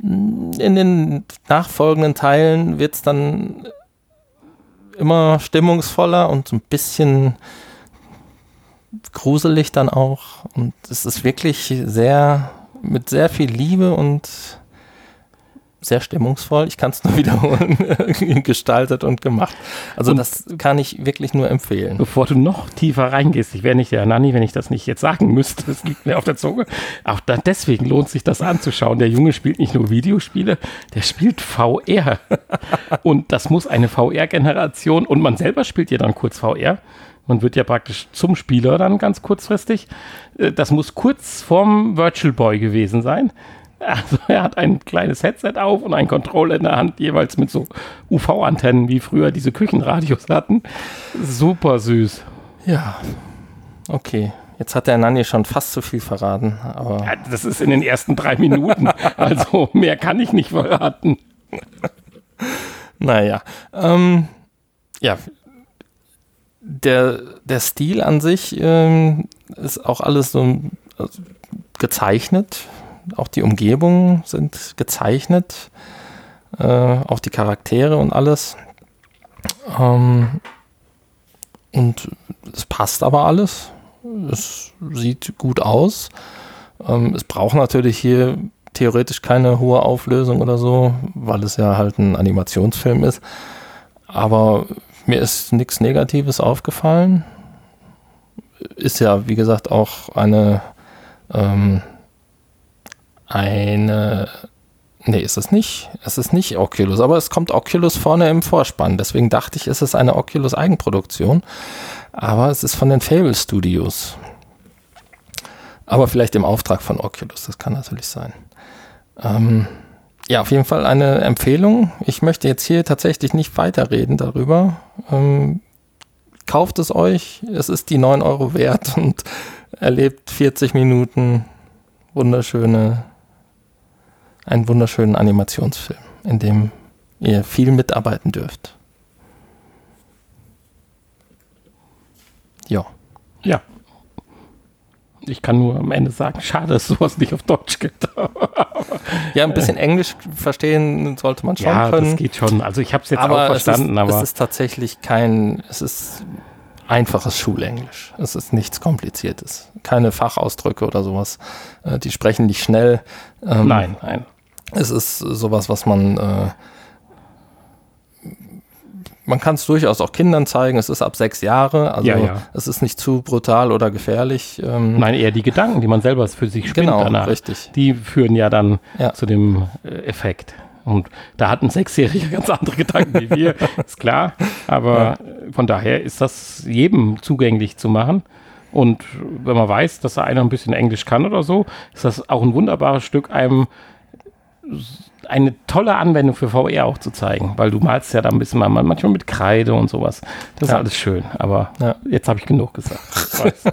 in den nachfolgenden Teilen wird es dann immer stimmungsvoller und so ein bisschen gruselig dann auch. Und es ist wirklich sehr, mit sehr viel Liebe und sehr stimmungsvoll, ich kann es nur [LAUGHS] wiederholen, [LAUGHS] gestaltet und gemacht. Also Und- das kann ich wirklich nur empfehlen. Bevor du noch tiefer reingehst, ich wäre nicht der Nanni, wenn ich das nicht jetzt sagen müsste, das liegt mir auf der Zunge. Auch da, deswegen lohnt sich das anzuschauen. Der Junge spielt nicht nur Videospiele, der spielt VR. [LAUGHS] und das muss eine VR-Generation und man selber spielt ja dann kurz VR. Man wird ja praktisch zum Spieler dann ganz kurzfristig. Äh, Das muss kurz vorm Virtual Boy gewesen sein. Also [LAUGHS] er hat ein kleines Headset auf und einen Controller in der Hand, jeweils mit so UV-Antennen, wie früher diese Küchenradios hatten. Super süß. Ja, okay. Jetzt hat der Nanni schon fast zu viel verraten, aber Ja, das ist in den ersten drei Minuten. [LAUGHS] Also mehr kann ich nicht verraten. naja. Ähm, ja, der, der Stil an sich ähm, ist auch alles so also, gezeichnet. Auch die Umgebungen sind gezeichnet. Äh, auch die Charaktere und alles. Ähm, und es passt aber alles. Es sieht gut aus. Ähm, es braucht natürlich hier theoretisch keine hohe Auflösung oder so, weil es ja halt ein Animationsfilm ist. Aber mir ist nichts Negatives aufgefallen. Ist ja, wie gesagt, auch eine, ähm, eine, nee, ist es nicht. Es ist nicht Oculus, aber es kommt Oculus vorne im Vorspann. Deswegen dachte ich, ist es eine Oculus Eigenproduktion. Aber es ist von den Fable Studios. Aber vielleicht im Auftrag von Oculus, das kann natürlich sein. Ähm, ja, auf jeden Fall eine Empfehlung. Ich möchte jetzt hier tatsächlich nicht weiterreden darüber. Ähm, kauft es euch, es ist die 9 Euro wert [LAUGHS] und erlebt 40 Minuten wunderschöne, einen wunderschönen Animationsfilm, in dem ihr viel mitarbeiten dürft. Ja. Ja. Ich kann nur am Ende sagen, [LAUGHS] schade, dass sowas nicht auf Deutsch gibt. [LAUGHS] Ja, ein bisschen Englisch verstehen sollte man schon ja, können. das geht schon. Also ich habe es jetzt aber auch verstanden, es ist, aber es ist tatsächlich kein, es ist einfaches Schulenglisch. Es ist nichts Kompliziertes. Keine Fachausdrücke oder sowas. Äh, die sprechen nicht schnell. Ähm, nein, nein. Es ist sowas, was man, äh, man kann es durchaus auch Kindern zeigen. Es ist ab sechs Jahre, also Ja, ja. es ist nicht zu brutal oder gefährlich. Ähm, Nein, eher die Gedanken, die man selber für sich spinnt genau, danach. richtig. Die führen ja dann Ja. zu dem äh, Effekt. Und da hat ein Sechsjähriger [LAUGHS] ganz andere Gedanken wie wir, ist klar. Aber von daher ist das jedem zugänglich zu machen. Und wenn man weiß, dass da einer ein bisschen Englisch kann oder so, ist das auch ein wunderbares Stück, einem eine tolle Anwendung für VR auch zu zeigen, weil du malst ja da ein bisschen mal, manchmal mit Kreide und sowas. Das ist Ja. alles schön, aber Ja. jetzt habe ich genug gesagt. [LAUGHS]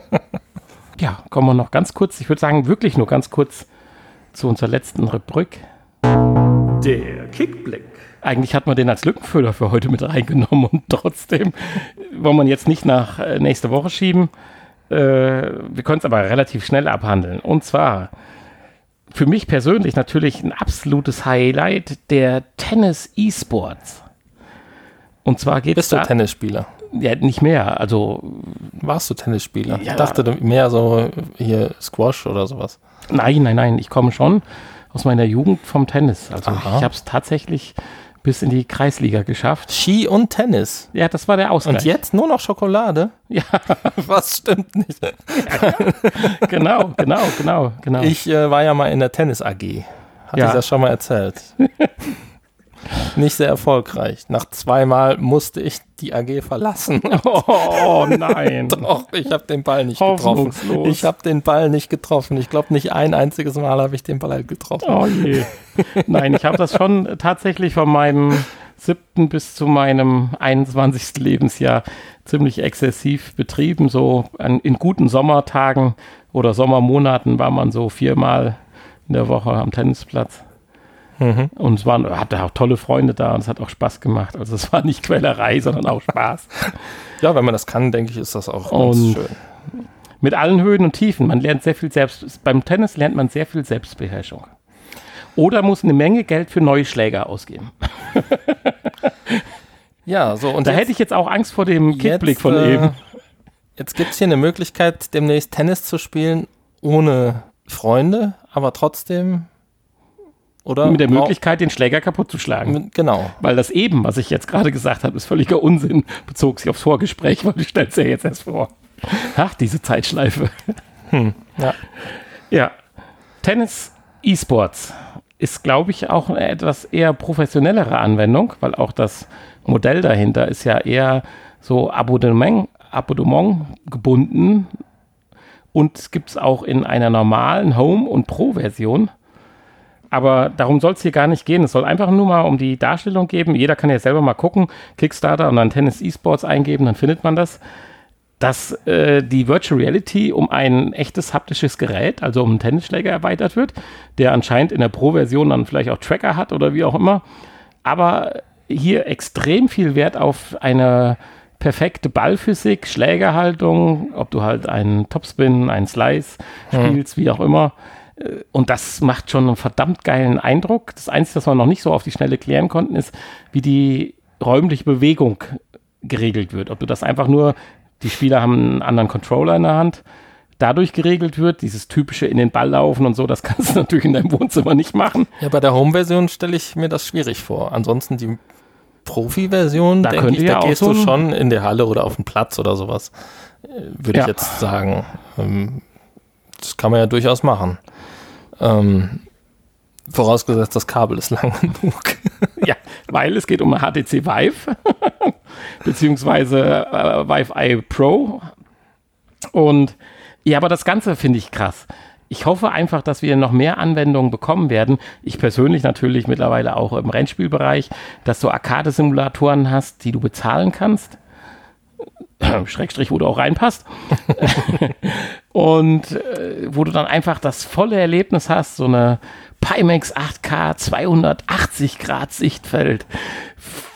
Ja, kommen wir noch ganz kurz, ich würde sagen, wirklich nur ganz kurz zu unserer letzten Rubrik. Der Kickblick. Eigentlich hat man den als Lückenfüller für heute mit reingenommen und trotzdem wollen wir jetzt nicht nach äh, nächste Woche schieben. Äh, wir können es aber relativ schnell abhandeln. Und zwar für mich persönlich natürlich ein absolutes Highlight der Tennis E-Sports. Und zwar geht es Bist du. Tennisspieler? Ja, nicht mehr. Also, Warst du Tennisspieler? Ja. Ich dachte mehr so hier Squash oder sowas. nein, nein, nein. Ich komme schon aus meiner Jugend vom Tennis. Also, Aha. ich habe es tatsächlich bis in die Kreisliga geschafft. Ski und Tennis. Ja, das war der Ausgleich. Und jetzt nur noch Schokolade? [LAUGHS] Ja, [LAUGHS] Was stimmt nicht? [LAUGHS] genau, genau, genau, genau. Ich äh, war ja mal in der Tennis AG. Hatte Ja. ich das schon mal erzählt. Nicht sehr erfolgreich. Nach zweimal musste ich die AG verlassen. [LAUGHS] oh nein. [LAUGHS] Doch, ich habe den Ball nicht getroffen. Ich habe den Ball nicht getroffen. Ich glaube, nicht ein einziges Mal habe ich den Ball halt getroffen. Oh je. Nein, ich habe das schon tatsächlich von meinem siebten bis zu meinem 21. Lebensjahr ziemlich exzessiv betrieben. So an, in guten Sommertagen oder Sommermonaten war man so viermal in der Woche am Tennisplatz. Mhm. Und es waren, hatte auch tolle Freunde da und es hat auch Spaß gemacht. Also es war nicht Quälerei, [LAUGHS] sondern auch Spaß. Ja, wenn man das kann, denke ich, ist das auch ganz Und- schön. Mit allen Höhen und Tiefen. Man lernt sehr viel selbst. Beim Tennis lernt man sehr viel Selbstbeherrschung. Oder muss eine Menge Geld für neue Schläger ausgeben. [LAUGHS] Ja, so und Da jetzt- hätte ich jetzt auch Angst vor dem Kickblick von äh, eben. Jetzt gibt es hier eine Möglichkeit, demnächst Tennis zu spielen ohne Freunde, aber trotzdem. Oder? Mit der Möglichkeit, den Schläger kaputt zu schlagen. Genau. Weil das eben, was ich jetzt gerade gesagt habe, ist völliger Unsinn, bezog sich aufs Vorgespräch, [LAUGHS] weil du stellst ja jetzt erst vor. Ach, diese Zeitschleife. Ja. Ja. Tennis E-Sports ist, glaube ich, auch eine etwas eher professionellere Anwendung, weil auch das Modell dahinter ist ja eher so Abonnement, Abonnement gebunden und gibt es auch in einer normalen Home- und Pro-Version. Aber darum soll es hier gar nicht gehen. Es soll einfach nur mal um die Darstellung geben. Jeder kann ja selber mal gucken, Kickstarter und dann Tennis E-Sports eingeben, dann findet man das dass äh, die Virtual Reality um ein echtes haptisches Gerät, also um einen Tennisschläger erweitert wird, der anscheinend in der Pro-Version dann vielleicht auch Tracker hat oder wie auch immer. Aber hier extrem viel Wert auf eine perfekte Ballphysik, Schlägerhaltung, ob du halt einen Topspin, einen Slice spielst, wie auch immer. Und das macht schon einen verdammt geilen Eindruck. Das Einzige, was wir noch nicht so auf die Schnelle klären konnten, ist, wie die räumliche Bewegung geregelt wird. Ob du das einfach nur, die Spieler haben einen anderen Controller in der Hand, dadurch geregelt wird, dieses typische in den Ball laufen und so, das [LAUGHS] kannst du natürlich in deinem Wohnzimmer nicht machen. Ja, bei der Home-Version stelle ich mir das schwierig vor. Ansonsten die Profi-Version, Da ich, ja da auch gehst so du schon in der Halle oder auf dem Platz oder sowas, äh, würde Ja. ich jetzt sagen. Ähm, das kann man ja durchaus machen. Ähm, vorausgesetzt, das Kabel ist lang [LAUGHS] genug. Ja, weil es geht um HTC Vive, [LAUGHS] beziehungsweise äh, Vive Eye Pro. Und ja, aber das Ganze finde ich krass. Ich hoffe einfach, dass wir noch mehr Anwendungen bekommen werden. Ich persönlich natürlich mittlerweile auch im Rennspielbereich, dass du Arcade-Simulatoren hast, die du bezahlen kannst. [CLEARS THROAT] Schrägstrich, wo du auch reinpasst. [LAUGHS] Und äh, wo du dann einfach das volle Erlebnis hast, so eine Pimax 8K 280 Grad Sichtfeld,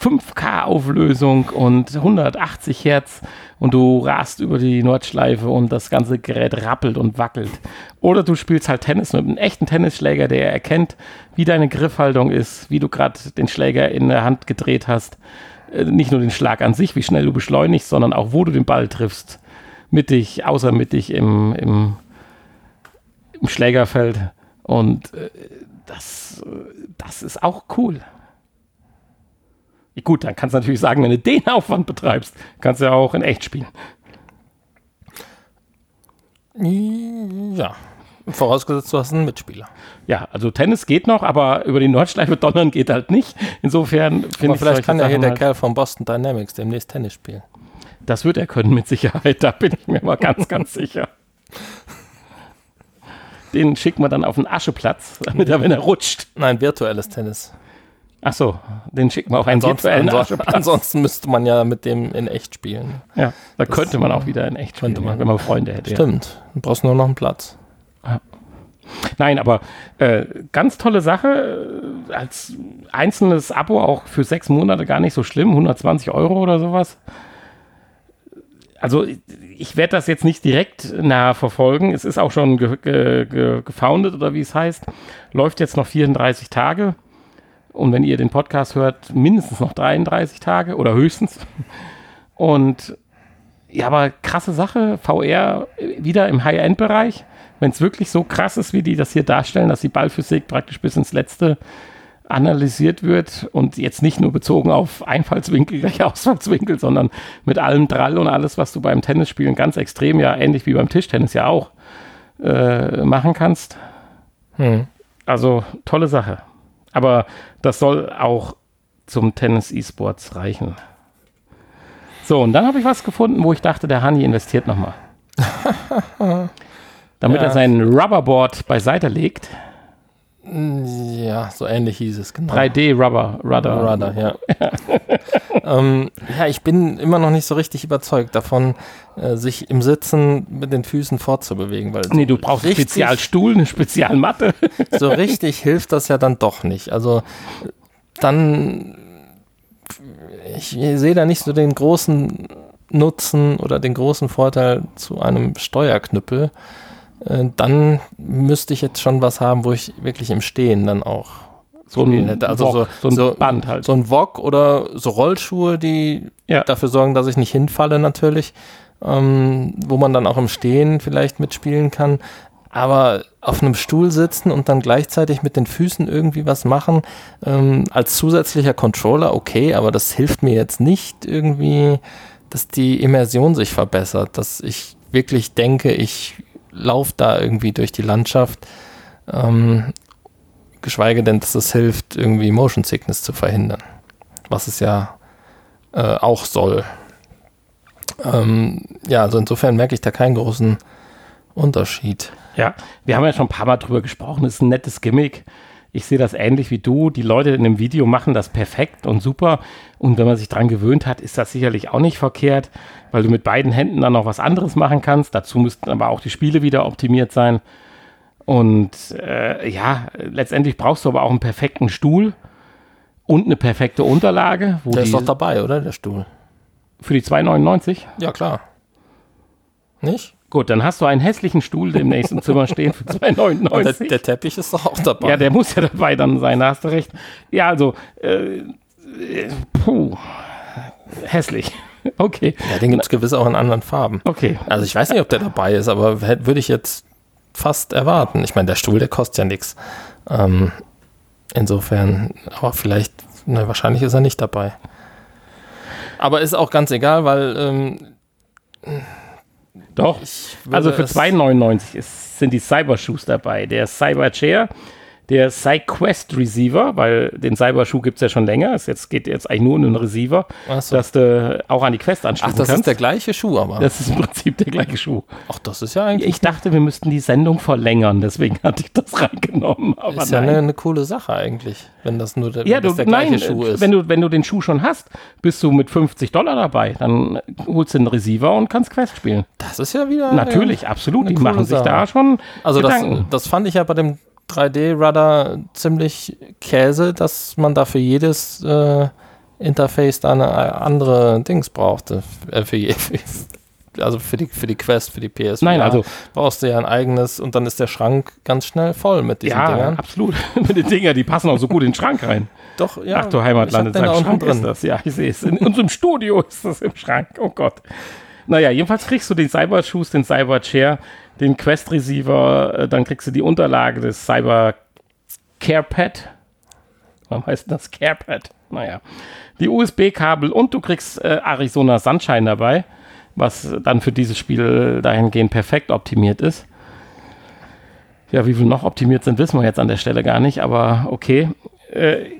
5K Auflösung und 180 Hertz und du rast über die Nordschleife und das ganze Gerät rappelt und wackelt. Oder du spielst halt Tennis mit einem echten Tennisschläger, der erkennt, wie deine Griffhaltung ist, wie du gerade den Schläger in der Hand gedreht hast. Äh, Nicht nur den Schlag an sich, wie schnell du beschleunigst, sondern auch, wo du den Ball triffst. Mittig, außermittig im, im, im Schlägerfeld. Und äh, das, das ist auch cool. Gut, dann kannst du natürlich sagen, wenn du den Aufwand betreibst, kannst du ja auch in echt spielen. ja. Vorausgesetzt, du hast einen Mitspieler. Ja, also Tennis geht noch, aber über die Nordschleife donnern geht halt nicht. Insofern finde ich vielleicht kann ja hier der halt, Kerl von Boston Dynamics demnächst Tennis spielen. Das wird er können mit Sicherheit, da bin ich mir mal ganz, ganz sicher. [LAUGHS] Den schicken wir dann auf den Ascheplatz, [LAUGHS] damit er, wenn er rutscht. Nein, virtuelles Tennis. Ach so, den schicken wir auf einen Ansonsten, virtuellen anso Ascheplatz. ansonsten müsste man ja mit dem in echt spielen. Ja, da könnte man auch wieder in echt spielen, man. wenn man Freunde hätte. Ja. Stimmt. Du brauchst nur noch einen Platz. Nein, aber äh, ganz tolle Sache. äh, Als einzelnes Abo auch für sechs Monate gar nicht so schlimm. 120 Euro oder sowas. Also ich- werde das jetzt nicht direkt nah verfolgen. Es ist auch schon ge ge ge gefoundet oder wie es heißt. Läuft jetzt noch 34 Tage. Und wenn ihr den Podcast hört, mindestens noch 33 Tage oder höchstens. Und ja, aber krasse Sache, VR wieder im High-End-Bereich. Wenn es wirklich so krass ist, wie die das hier darstellen, dass die Ballphysik praktisch bis ins Letzte analysiert wird und jetzt nicht nur bezogen auf Einfallswinkel [LAUGHS] gleich Ausfallswinkel, sondern mit allem Drall und alles, was du beim Tennisspielen ganz extrem, ja ähnlich wie beim Tischtennis ja auch äh, machen kannst. Hm. Also tolle Sache. Aber das soll auch zum Tennis E-Sports reichen. So, und dann habe ich was gefunden, wo ich dachte, der Hani investiert nochmal. [LAUGHS] Damit Ja. er sein Rubberboard beiseite legt. Ja, so ähnlich hieß es, genau. 3D Rubber, Rudder. Rudder, ja. [LAUGHS] ähm, ja, ich bin immer noch nicht so richtig überzeugt davon, äh, sich im Sitzen mit den Füßen fortzubewegen. Weil Nee, so du brauchst einen Spezialstuhl, eine Spezialmatte. [LAUGHS] So richtig hilft das ja dann doch nicht. Also dann, ich sehe da nicht so den großen Nutzen oder den großen Vorteil zu einem Steuerknüppel. Äh, Dann müsste ich jetzt schon was haben, wo ich wirklich im Stehen dann auch So ein, hätte. Also Wok, so, so ein Band halt. so ein Wok oder so Rollschuhe, die Ja. dafür sorgen, dass ich nicht hinfalle natürlich, ähm, wo man dann auch im Stehen vielleicht mitspielen kann. Aber auf einem Stuhl sitzen und dann gleichzeitig mit den Füßen irgendwie was machen, ähm, als zusätzlicher Controller, okay, aber das hilft mir jetzt nicht irgendwie, dass die Immersion sich verbessert, dass ich wirklich denke, ich laufe da irgendwie durch die Landschaft. Ähm, geschweige denn, dass es hilft, irgendwie Motion Sickness zu verhindern. Was es ja äh, auch soll. Ähm, ja, also insofern merke ich da keinen großen Unterschied. Ja, wir haben ja schon ein paar Mal drüber gesprochen. Das ist ein nettes Gimmick. Ich sehe das ähnlich wie du. Die Leute in dem Video machen das perfekt und super. Und wenn man sich dran gewöhnt hat, ist das sicherlich auch nicht verkehrt, weil du mit beiden Händen dann noch was anderes machen kannst. Dazu müssten aber auch die Spiele wieder optimiert sein. Und äh, ja, letztendlich brauchst du aber auch einen perfekten Stuhl und eine perfekte Unterlage. Der ist doch dabei, oder? Der Stuhl. für die 2,99? Ja, klar. Nicht? Gut, dann hast du einen hässlichen Stuhl im nächsten Zimmer stehen für Und der, 2,99. der Teppich ist doch auch dabei. Ja, der muss ja dabei dann sein, da hast du recht. Ja, also, äh, äh, puh, hässlich. [LAUGHS] Okay, ja den gibt es gewiss auch in anderen Farben. okay. Also ich weiß nicht, ob der dabei ist, aber würde ich jetzt fast erwarten. Ich meine, der Stuhl, der kostet ja nichts. Ähm, insofern, aber vielleicht, na, wahrscheinlich ist er nicht dabei. Aber ist auch ganz egal, weil ähm, Doch. Also für es- 2,99 ist, sind die Cybershoes dabei. Der Cyber Chair, der SideQuest Receiver, weil den Cyberschuh gibt es ja schon länger. Es jetzt geht jetzt eigentlich nur um den Receiver, Ach so. dass du auch an die Quest Ach, anschließen das kannst. ist der gleiche Schuh, aber. das ist im Prinzip der gleiche Schuh. Ach, das ist ja eigentlich Ich dachte, wir müssten die Sendung verlängern, deswegen hatte ich das [LAUGHS] reingenommen. Aber ist ja eine, eine coole Sache eigentlich, wenn das nur der, Ja, du, das der gleiche nein, Schuh ist. Wenn, du, wenn du den Schuh schon hast, bist du mit 50 Dollar dabei. Dann holst du den Receiver und kannst Quest spielen. das ist ja wieder. Natürlich, absolut. Die machen sich Sache. da schon Also das, Gedanken. das fand ich ja bei dem 3D-Rudder ziemlich Käse, dass man da für jedes äh, Interface da eine andere Dings brauchte. Äh, für je, also für die, für die Quest, für die PS. Nein, also- brauchst du ja ein eigenes und dann ist der Schrank ganz schnell voll mit diesen ja, Dingern. absolut. [LAUGHS] Mit den Dinger, die passen auch so gut in den Schrank rein. Doch, ja. Ach du Heimatland, in den seinem Schrank ist das. Ja, ich sehe es. In unserem Studio ist das im Schrank. Oh Gott. Naja, jedenfalls kriegst du den Cyber-Shoes, den Cyber-Chair, den Quest-Receiver, äh, dann kriegst du die Unterlage des Cyber CarePad. Warum heißt das CarePad? Naja. Die USB-Kabel und du kriegst äh, Arizona Sunshine dabei, was dann für dieses Spiel dahingehend perfekt optimiert ist. Ja, wie viel noch optimiert sind, wissen wir jetzt an der Stelle gar nicht, aber okay. Äh,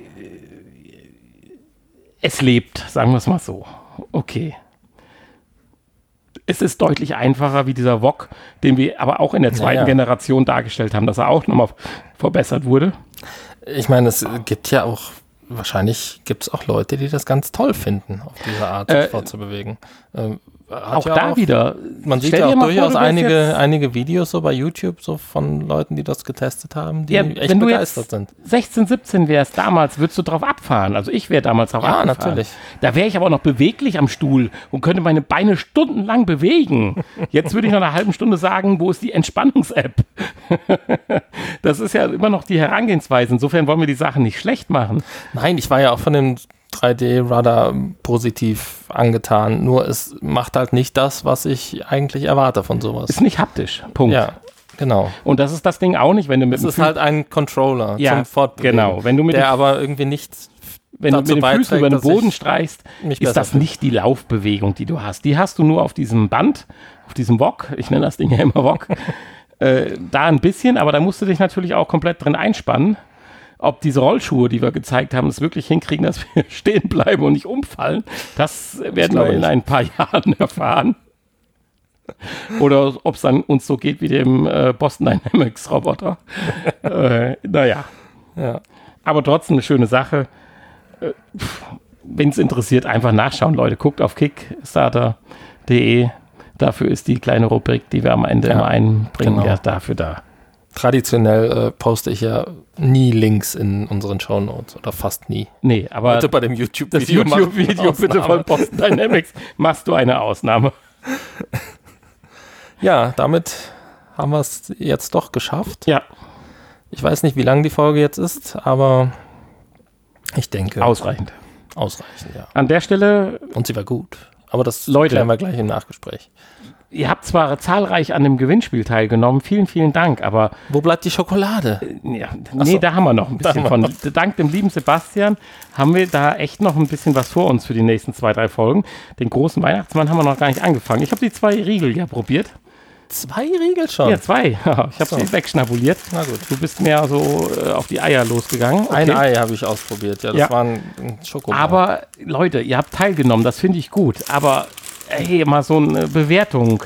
es lebt, sagen wir es mal so. Okay. Es ist deutlich einfacher wie dieser Wok, den wir aber auch in der zweiten ja. Generation dargestellt haben, dass er auch nochmal verbessert wurde. Ich meine, es gibt ja auch, wahrscheinlich gibt es auch Leute, die das ganz toll finden, auf diese Art sich Äh, fortzubewegen. Ähm, auch ja da wieder. Man sieht ja auch vor, durchaus du wärst einige, einige Videos so bei YouTube so von Leuten, die das getestet haben, die Ja, echt wenn du begeistert jetzt sind. 16, 17 wärst damals, würdest du drauf abfahren. Also ich wäre damals drauf Ja, abgefahren. natürlich. Da wäre ich aber auch noch beweglich am Stuhl und könnte meine Beine stundenlang bewegen. Jetzt würde ich nach einer halben Stunde sagen, wo ist die Entspannungs-App? [LAUGHS] das ist ja immer noch die Herangehensweise. Insofern wollen wir die Sachen nicht schlecht machen. Nein, ich war ja auch von dem 3D-Radar positiv angetan. Nur es macht halt nicht das, was ich eigentlich erwarte von sowas. Ist nicht haptisch. Punkt. Ja, genau. Und das ist das Ding auch nicht, wenn du mit Es ist halt ein Controller Ja, zum Fortbewegen. genau. Wenn du mit der dem- aber irgendwie nicht wenn du mit den Füßen über den Boden streichst, ist das nicht die Laufbewegung, die du hast. Die hast du nur auf diesem Band, auf diesem Wok. Ich nenne das Ding ja immer Wok. [LAUGHS] äh, da ein bisschen, aber da musst du dich natürlich auch komplett drin einspannen. Ob diese Rollschuhe, die wir gezeigt haben, es wirklich hinkriegen, dass wir [LAUGHS] stehen bleiben und nicht umfallen, das werden wir glaube in ein paar [LAUGHS] Jahren erfahren. Oder ob es dann uns so geht wie dem äh, Boston Dynamics Roboter. [LAUGHS] äh, naja. Ja. Aber trotzdem eine schöne Sache. Wenn es interessiert, einfach nachschauen, Leute. Guckt auf kickstarter.de. Dafür ist die kleine Rubrik, die wir am Ende Ja, immer einbringen, genau. ja dafür da. Traditionell äh, poste ich ja nie Links in unseren Shownotes oder fast nie. Nee, aber Bitte bei dem das YouTube-Video wir YouTube-Video bitte von Boston Dynamics machst du eine Ausnahme. [LAUGHS] Ja, damit haben wir es jetzt doch geschafft. Ja, Ich weiß nicht, wie lang die Folge jetzt ist, aber ich denke ausreichend. ausreichend, ja. An der Stelle, Und sie war gut. Aber das Leute. klären wir gleich im Nachgespräch. Ihr habt zwar zahlreich an dem Gewinnspiel teilgenommen, vielen, vielen Dank, aber Wo bleibt die Schokolade? Ja, nee, da haben wir noch ein [LAUGHS] bisschen von. Dank dem lieben Sebastian haben wir da echt noch ein bisschen was vor uns für die nächsten zwei, drei Folgen. Den großen Weihnachtsmann haben wir noch gar nicht angefangen. Ich habe die zwei Riegel ja probiert. Zwei Riegel schon. Ja, zwei. [LAUGHS] ich habe So. sie wegschnabuliert. Na gut. Du bist mehr so äh, auf die Eier losgegangen. Ein Okay. Ei habe ich ausprobiert. Ja, das Ja. war ein, ein Schokobar. Aber Leute, ihr habt teilgenommen, das finde ich gut. Aber hey, mal so eine Bewertung.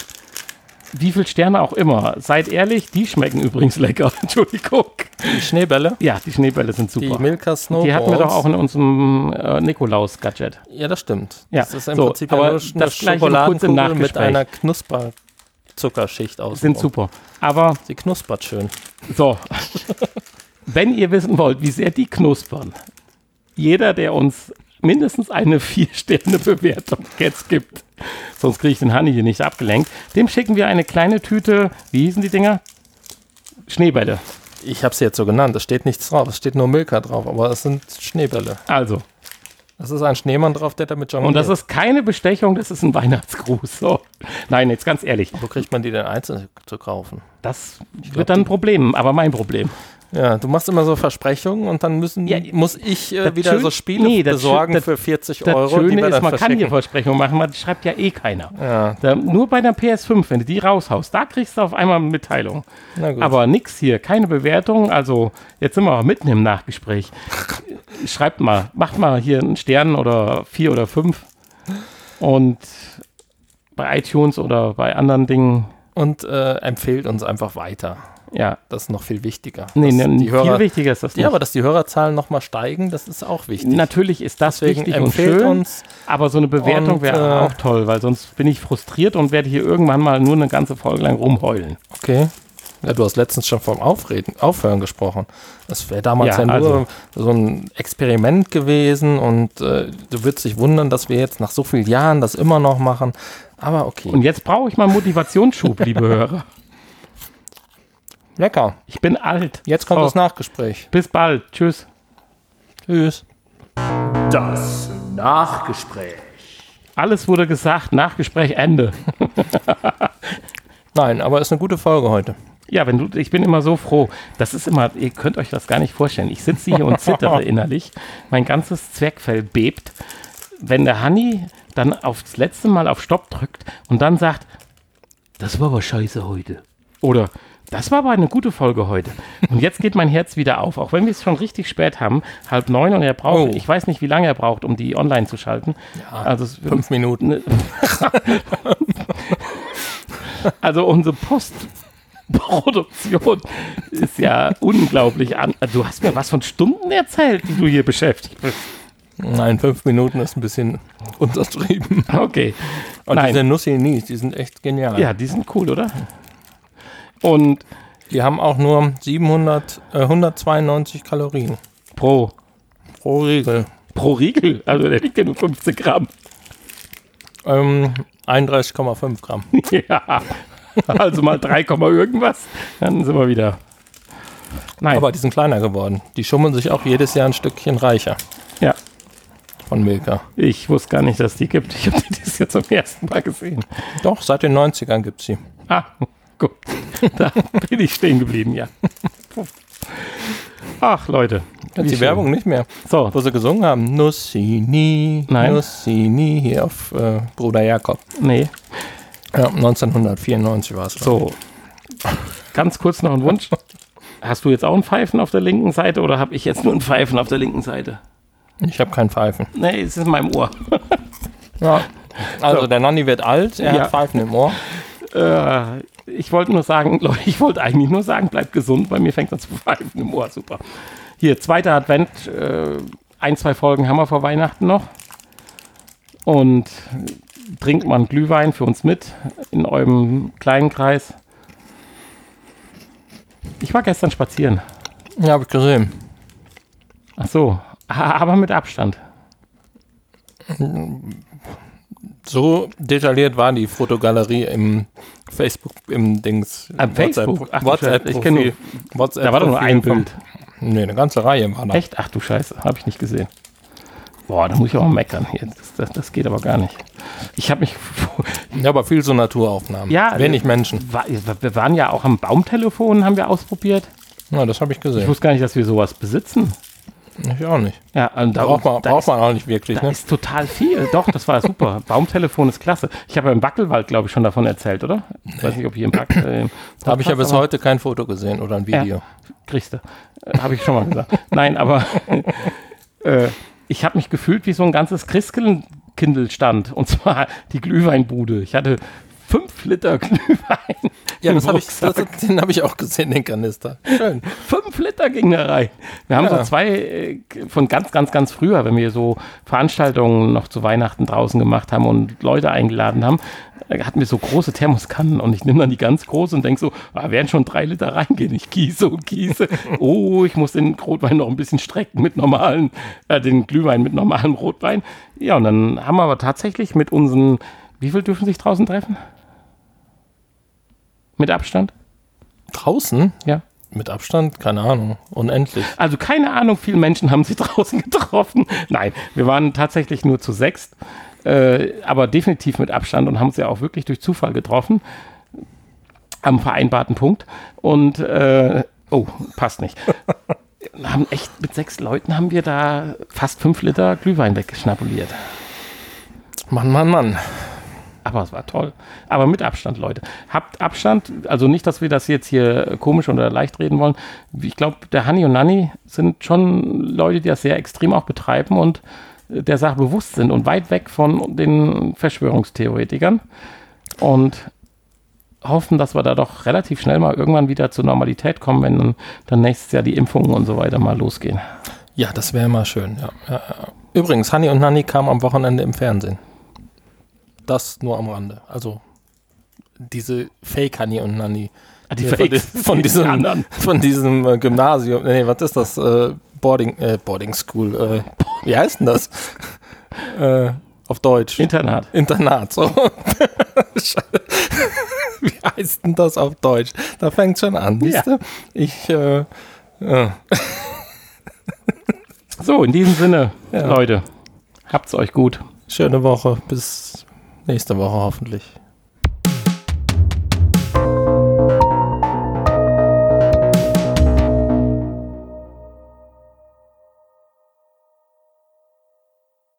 Wie viel Sterne auch immer. Seid ehrlich, die schmecken übrigens lecker. [LAUGHS] Entschuldigung. die Schneebälle, Ja, die Schneebälle sind die super. Milka Snowballs. Die hatten wir doch auch in unserem äh, Nikolaus-Gadget. Ja, das stimmt. Ja, Das ist im so, Prinzip aber eine im Schokoladenkugel mit einer Knusperzuckerschicht aus. Sind super. Aber Sie knuspert schön. so, [LAUGHS] wenn ihr wissen wollt, wie sehr die knuspern, jeder, der uns mindestens eine 4-Sterne-Bewertung jetzt gibt, sonst kriege ich den Hanni hier nicht abgelenkt, dem schicken wir eine kleine Tüte, wie hießen die Dinger? Schneebälle. Ich habe sie jetzt so genannt. Es steht nichts drauf. Es steht nur Milka drauf. Aber es sind Schneebälle. Also, Es ist ein Schneemann drauf, der damit jongliert. und das ist keine Bestechung, das ist ein Weihnachtsgruß. So. Nein, jetzt ganz ehrlich, Wo kriegt man die denn einzeln zu kaufen? das wird dann ein Problem, aber mein Problem. Ja, du machst immer so Versprechungen und dann müssen, Ja, muss ich äh, das wieder Schön- so Spiele nee, das besorgen Schön- für 40 Das Euro. Schöne wir ist, man kann hier. Versprechungen machen, man schreibt ja eh keiner. Ja, Da, nur bei der PS5, wenn du die raushaust, da kriegst du auf einmal eine Mitteilung. Aber nix hier, keine Bewertung. Also jetzt sind wir auch mitten im Nachgespräch. Schreibt mal, macht mal hier einen Stern oder vier oder fünf. Und bei iTunes oder bei anderen Dingen, und äh, empfehlt uns einfach weiter. ja. Das ist noch viel wichtiger. Nee, nee, die viel Hörer, wichtiger ist das nicht. ja, aber dass die Hörerzahlen nochmal steigen, das ist auch wichtig. Natürlich ist das Deswegen wichtig und schön, uns. aber so eine Bewertung wäre äh, auch toll, weil sonst bin ich frustriert und werde hier irgendwann mal nur eine ganze Folge lang rumheulen. Okay. Ja, du hast letztens schon vom Aufreden, Aufhören gesprochen. Das wäre damals Ja, ja, nur also- so ein Experiment gewesen und äh, du würdest dich wundern, dass wir jetzt nach so vielen Jahren das immer noch machen. Aber okay. Und jetzt brauche ich mal Motivationsschub, [LAUGHS] liebe Hörer. Lecker. Ich bin alt. Jetzt kommt So. das Nachgespräch. Bis bald. Tschüss. Tschüss. Das Nachgespräch. Alles wurde gesagt. Nachgespräch Ende. [LAUGHS] Nein, aber ist eine gute Folge heute. Ja, wenn du, ich bin immer so froh. Das ist immer, ihr könnt euch das gar nicht vorstellen. Ich sitze hier und zittere [LAUGHS] innerlich. Mein ganzes Zwergfell bebt. Wenn der Hanni dann aufs letzte Mal auf Stopp drückt und dann sagt, das war aber scheiße heute. Oder das war aber eine gute Folge heute. Und jetzt geht mein Herz wieder auf, auch wenn wir es schon richtig spät haben, halb neun und er braucht, Oh. ich weiß nicht, wie lange er braucht, um die online zu schalten. also es wird Fünf Minuten. [LAUGHS] Also unsere Postproduktion ist ja unglaublich an. Du hast mir was von Stunden erzählt, die du hier beschäftigt bist. Nein, fünf Minuten ist ein bisschen untertrieben. Okay. Und Nein. diese Nussi-Nis, die sind echt genial. Ja, die sind cool, oder? Und Die haben auch nur 700, äh, 192 Kalorien pro, pro Riegel. pro Riegel, also der wiegt ja nur 15 Gramm. Ähm, 31,5 Gramm. [LAUGHS] ja. [LAUGHS] Also mal 3, Komma irgendwas, dann sind wir wieder. Nein, Aber die sind kleiner geworden. Die schummeln sich auch jedes Jahr ein Stückchen reicher. ja. von Milka. Ich wusste gar nicht, dass die gibt. Ich habe die Jahr zum ersten Mal gesehen. Doch, seit den 90ern gibt sie. Ah, gut. Da bin ich stehen geblieben, ja. Ach, Leute. Jetzt die schön. Werbung nicht mehr. So, Wo sie gesungen haben, Nussini, Nein. Nussini, hier auf äh, Bruder Jakob. nee. Ja, 1994 war es. So. Ganz kurz noch ein Wunsch. Hast du jetzt auch ein Pfeifen auf der linken Seite oder habe ich jetzt nur ein Pfeifen auf der linken Seite? Ich habe kein Pfeifen. Nee, es ist in meinem Ohr. [LAUGHS] Ja. Also So. der Nanni wird alt, er Ja. hat Pfeifen im Ohr. Äh, ich wollte nur sagen, [LAUGHS] Leute, ich wollte eigentlich nur sagen, bleibt gesund. Bei mir fängt das [LAUGHS] Pfeifen im Ohr. Super. Hier, zweiter Advent. Äh, ein, zwei Folgen haben wir vor Weihnachten noch. Und trinkt man Glühwein für uns mit in eurem kleinen Kreis. Ich war gestern spazieren. Ja, habe ich gesehen. Ach so, [LAUGHS] aber mit Abstand. So detailliert war die Fotogalerie im Facebook, im Dings. Am Facebook? Ach WhatsApp, ich kenn nur- WhatsApp Da war doch nur ein Bild. Nee, eine ganze Reihe war da. Echt? Ach du Scheiße, habe ich nicht gesehen. Boah, da muss ich auch mal meckern hier. Das, das, das geht aber gar nicht. Ich habe mich. Ja, aber viel so Naturaufnahmen. Ja, Wenig Menschen. War, wir waren ja auch am Baumtelefon, haben wir ausprobiert. Ja, das habe ich Ich gesehen. wusste gar nicht, dass wir sowas besitzen. Ich auch nicht. Ja, und da, Braucht man, da, braucht man auch nicht wirklich, da ne? ist total viel. Doch, das war super. [LAUGHS] Baumtelefon ist klasse. Ich habe ja im Wackelwald, glaube ich, schon davon erzählt, oder? Ich weiß nicht, ob hier im Back. Äh, [LAUGHS] Da habe ich ja bis heute kein Foto gesehen oder ein Video. Kriegst du. Äh, habe ich schon mal gesagt. Nein, aber [LAUGHS] äh, ich habe mich gefühlt wie so ein ganzes Christkindlstand. Und zwar die Glühweinbude. Ich hatte fünf Liter Glühwein. Ja, das habe ich, das, den habe ich auch gesehen, den Kanister. Schön. Fünf Liter ging da rein. Wir haben Ja. so zwei äh, von ganz, ganz, ganz früher, wenn wir so Veranstaltungen noch zu Weihnachten draußen gemacht haben und Leute eingeladen haben, äh, hatten wir so große Thermoskannen und ich nehme dann die ganz große und denke so, ah, werden schon drei Liter reingehen. Ich gieße und gieße. Oh, ich muss den Rotwein noch ein bisschen strecken mit normalen, äh, den Glühwein mit normalem Rotwein. Ja, und dann haben wir aber tatsächlich mit unseren, wie viel dürfen sich draußen treffen? Mit Abstand? Draußen? Ja. Mit Abstand? Keine Ahnung. Unendlich. Also keine Ahnung, viele Menschen haben sie [LAUGHS] draußen getroffen. Nein, wir waren tatsächlich nur zu sechst, äh, aber definitiv mit Abstand und haben sie auch wirklich durch Zufall getroffen. Am vereinbarten Punkt. Und, äh, oh, passt nicht. [LAUGHS] haben echt, mit sechs Leuten haben wir da fast fünf Liter Glühwein weggeschnabuliert. Mann, Mann, Mann. Aber es war toll. Aber mit Abstand, Leute. Habt Abstand. Also nicht, dass wir das jetzt hier komisch oder leicht reden wollen. Ich glaube, der Hanni und Nanni sind schon Leute, die das sehr extrem auch betreiben und äh, der Sache bewusst sind und weit weg von den Verschwörungstheoretikern. Und hoffen, dass wir da doch relativ schnell mal irgendwann wieder zur Normalität kommen, wenn dann, nächstes Jahr die Impfungen und so weiter mal losgehen. Ja, das wäre mal schön. Ja. Übrigens, Hanni und Nanni kamen am Wochenende im Fernsehen. Das nur am Rande. Also diese Fake Hanni und Nanni. Ah, die von, Fakes, di- von die diesem, anderen. [LAUGHS] von diesem äh, Gymnasium. Nee, was ist das? Äh, Boarding, äh, Boarding School. Äh, wie heißt denn das? [LAUGHS] äh, auf Deutsch. Internat. Internat. So. [LAUGHS] wie heißt denn das auf Deutsch? Da fängt schon an. Ja. Ich, äh. So, in diesem Sinne, Ja. Leute, habt's euch gut. schöne Woche. Bis nächste Woche hoffentlich.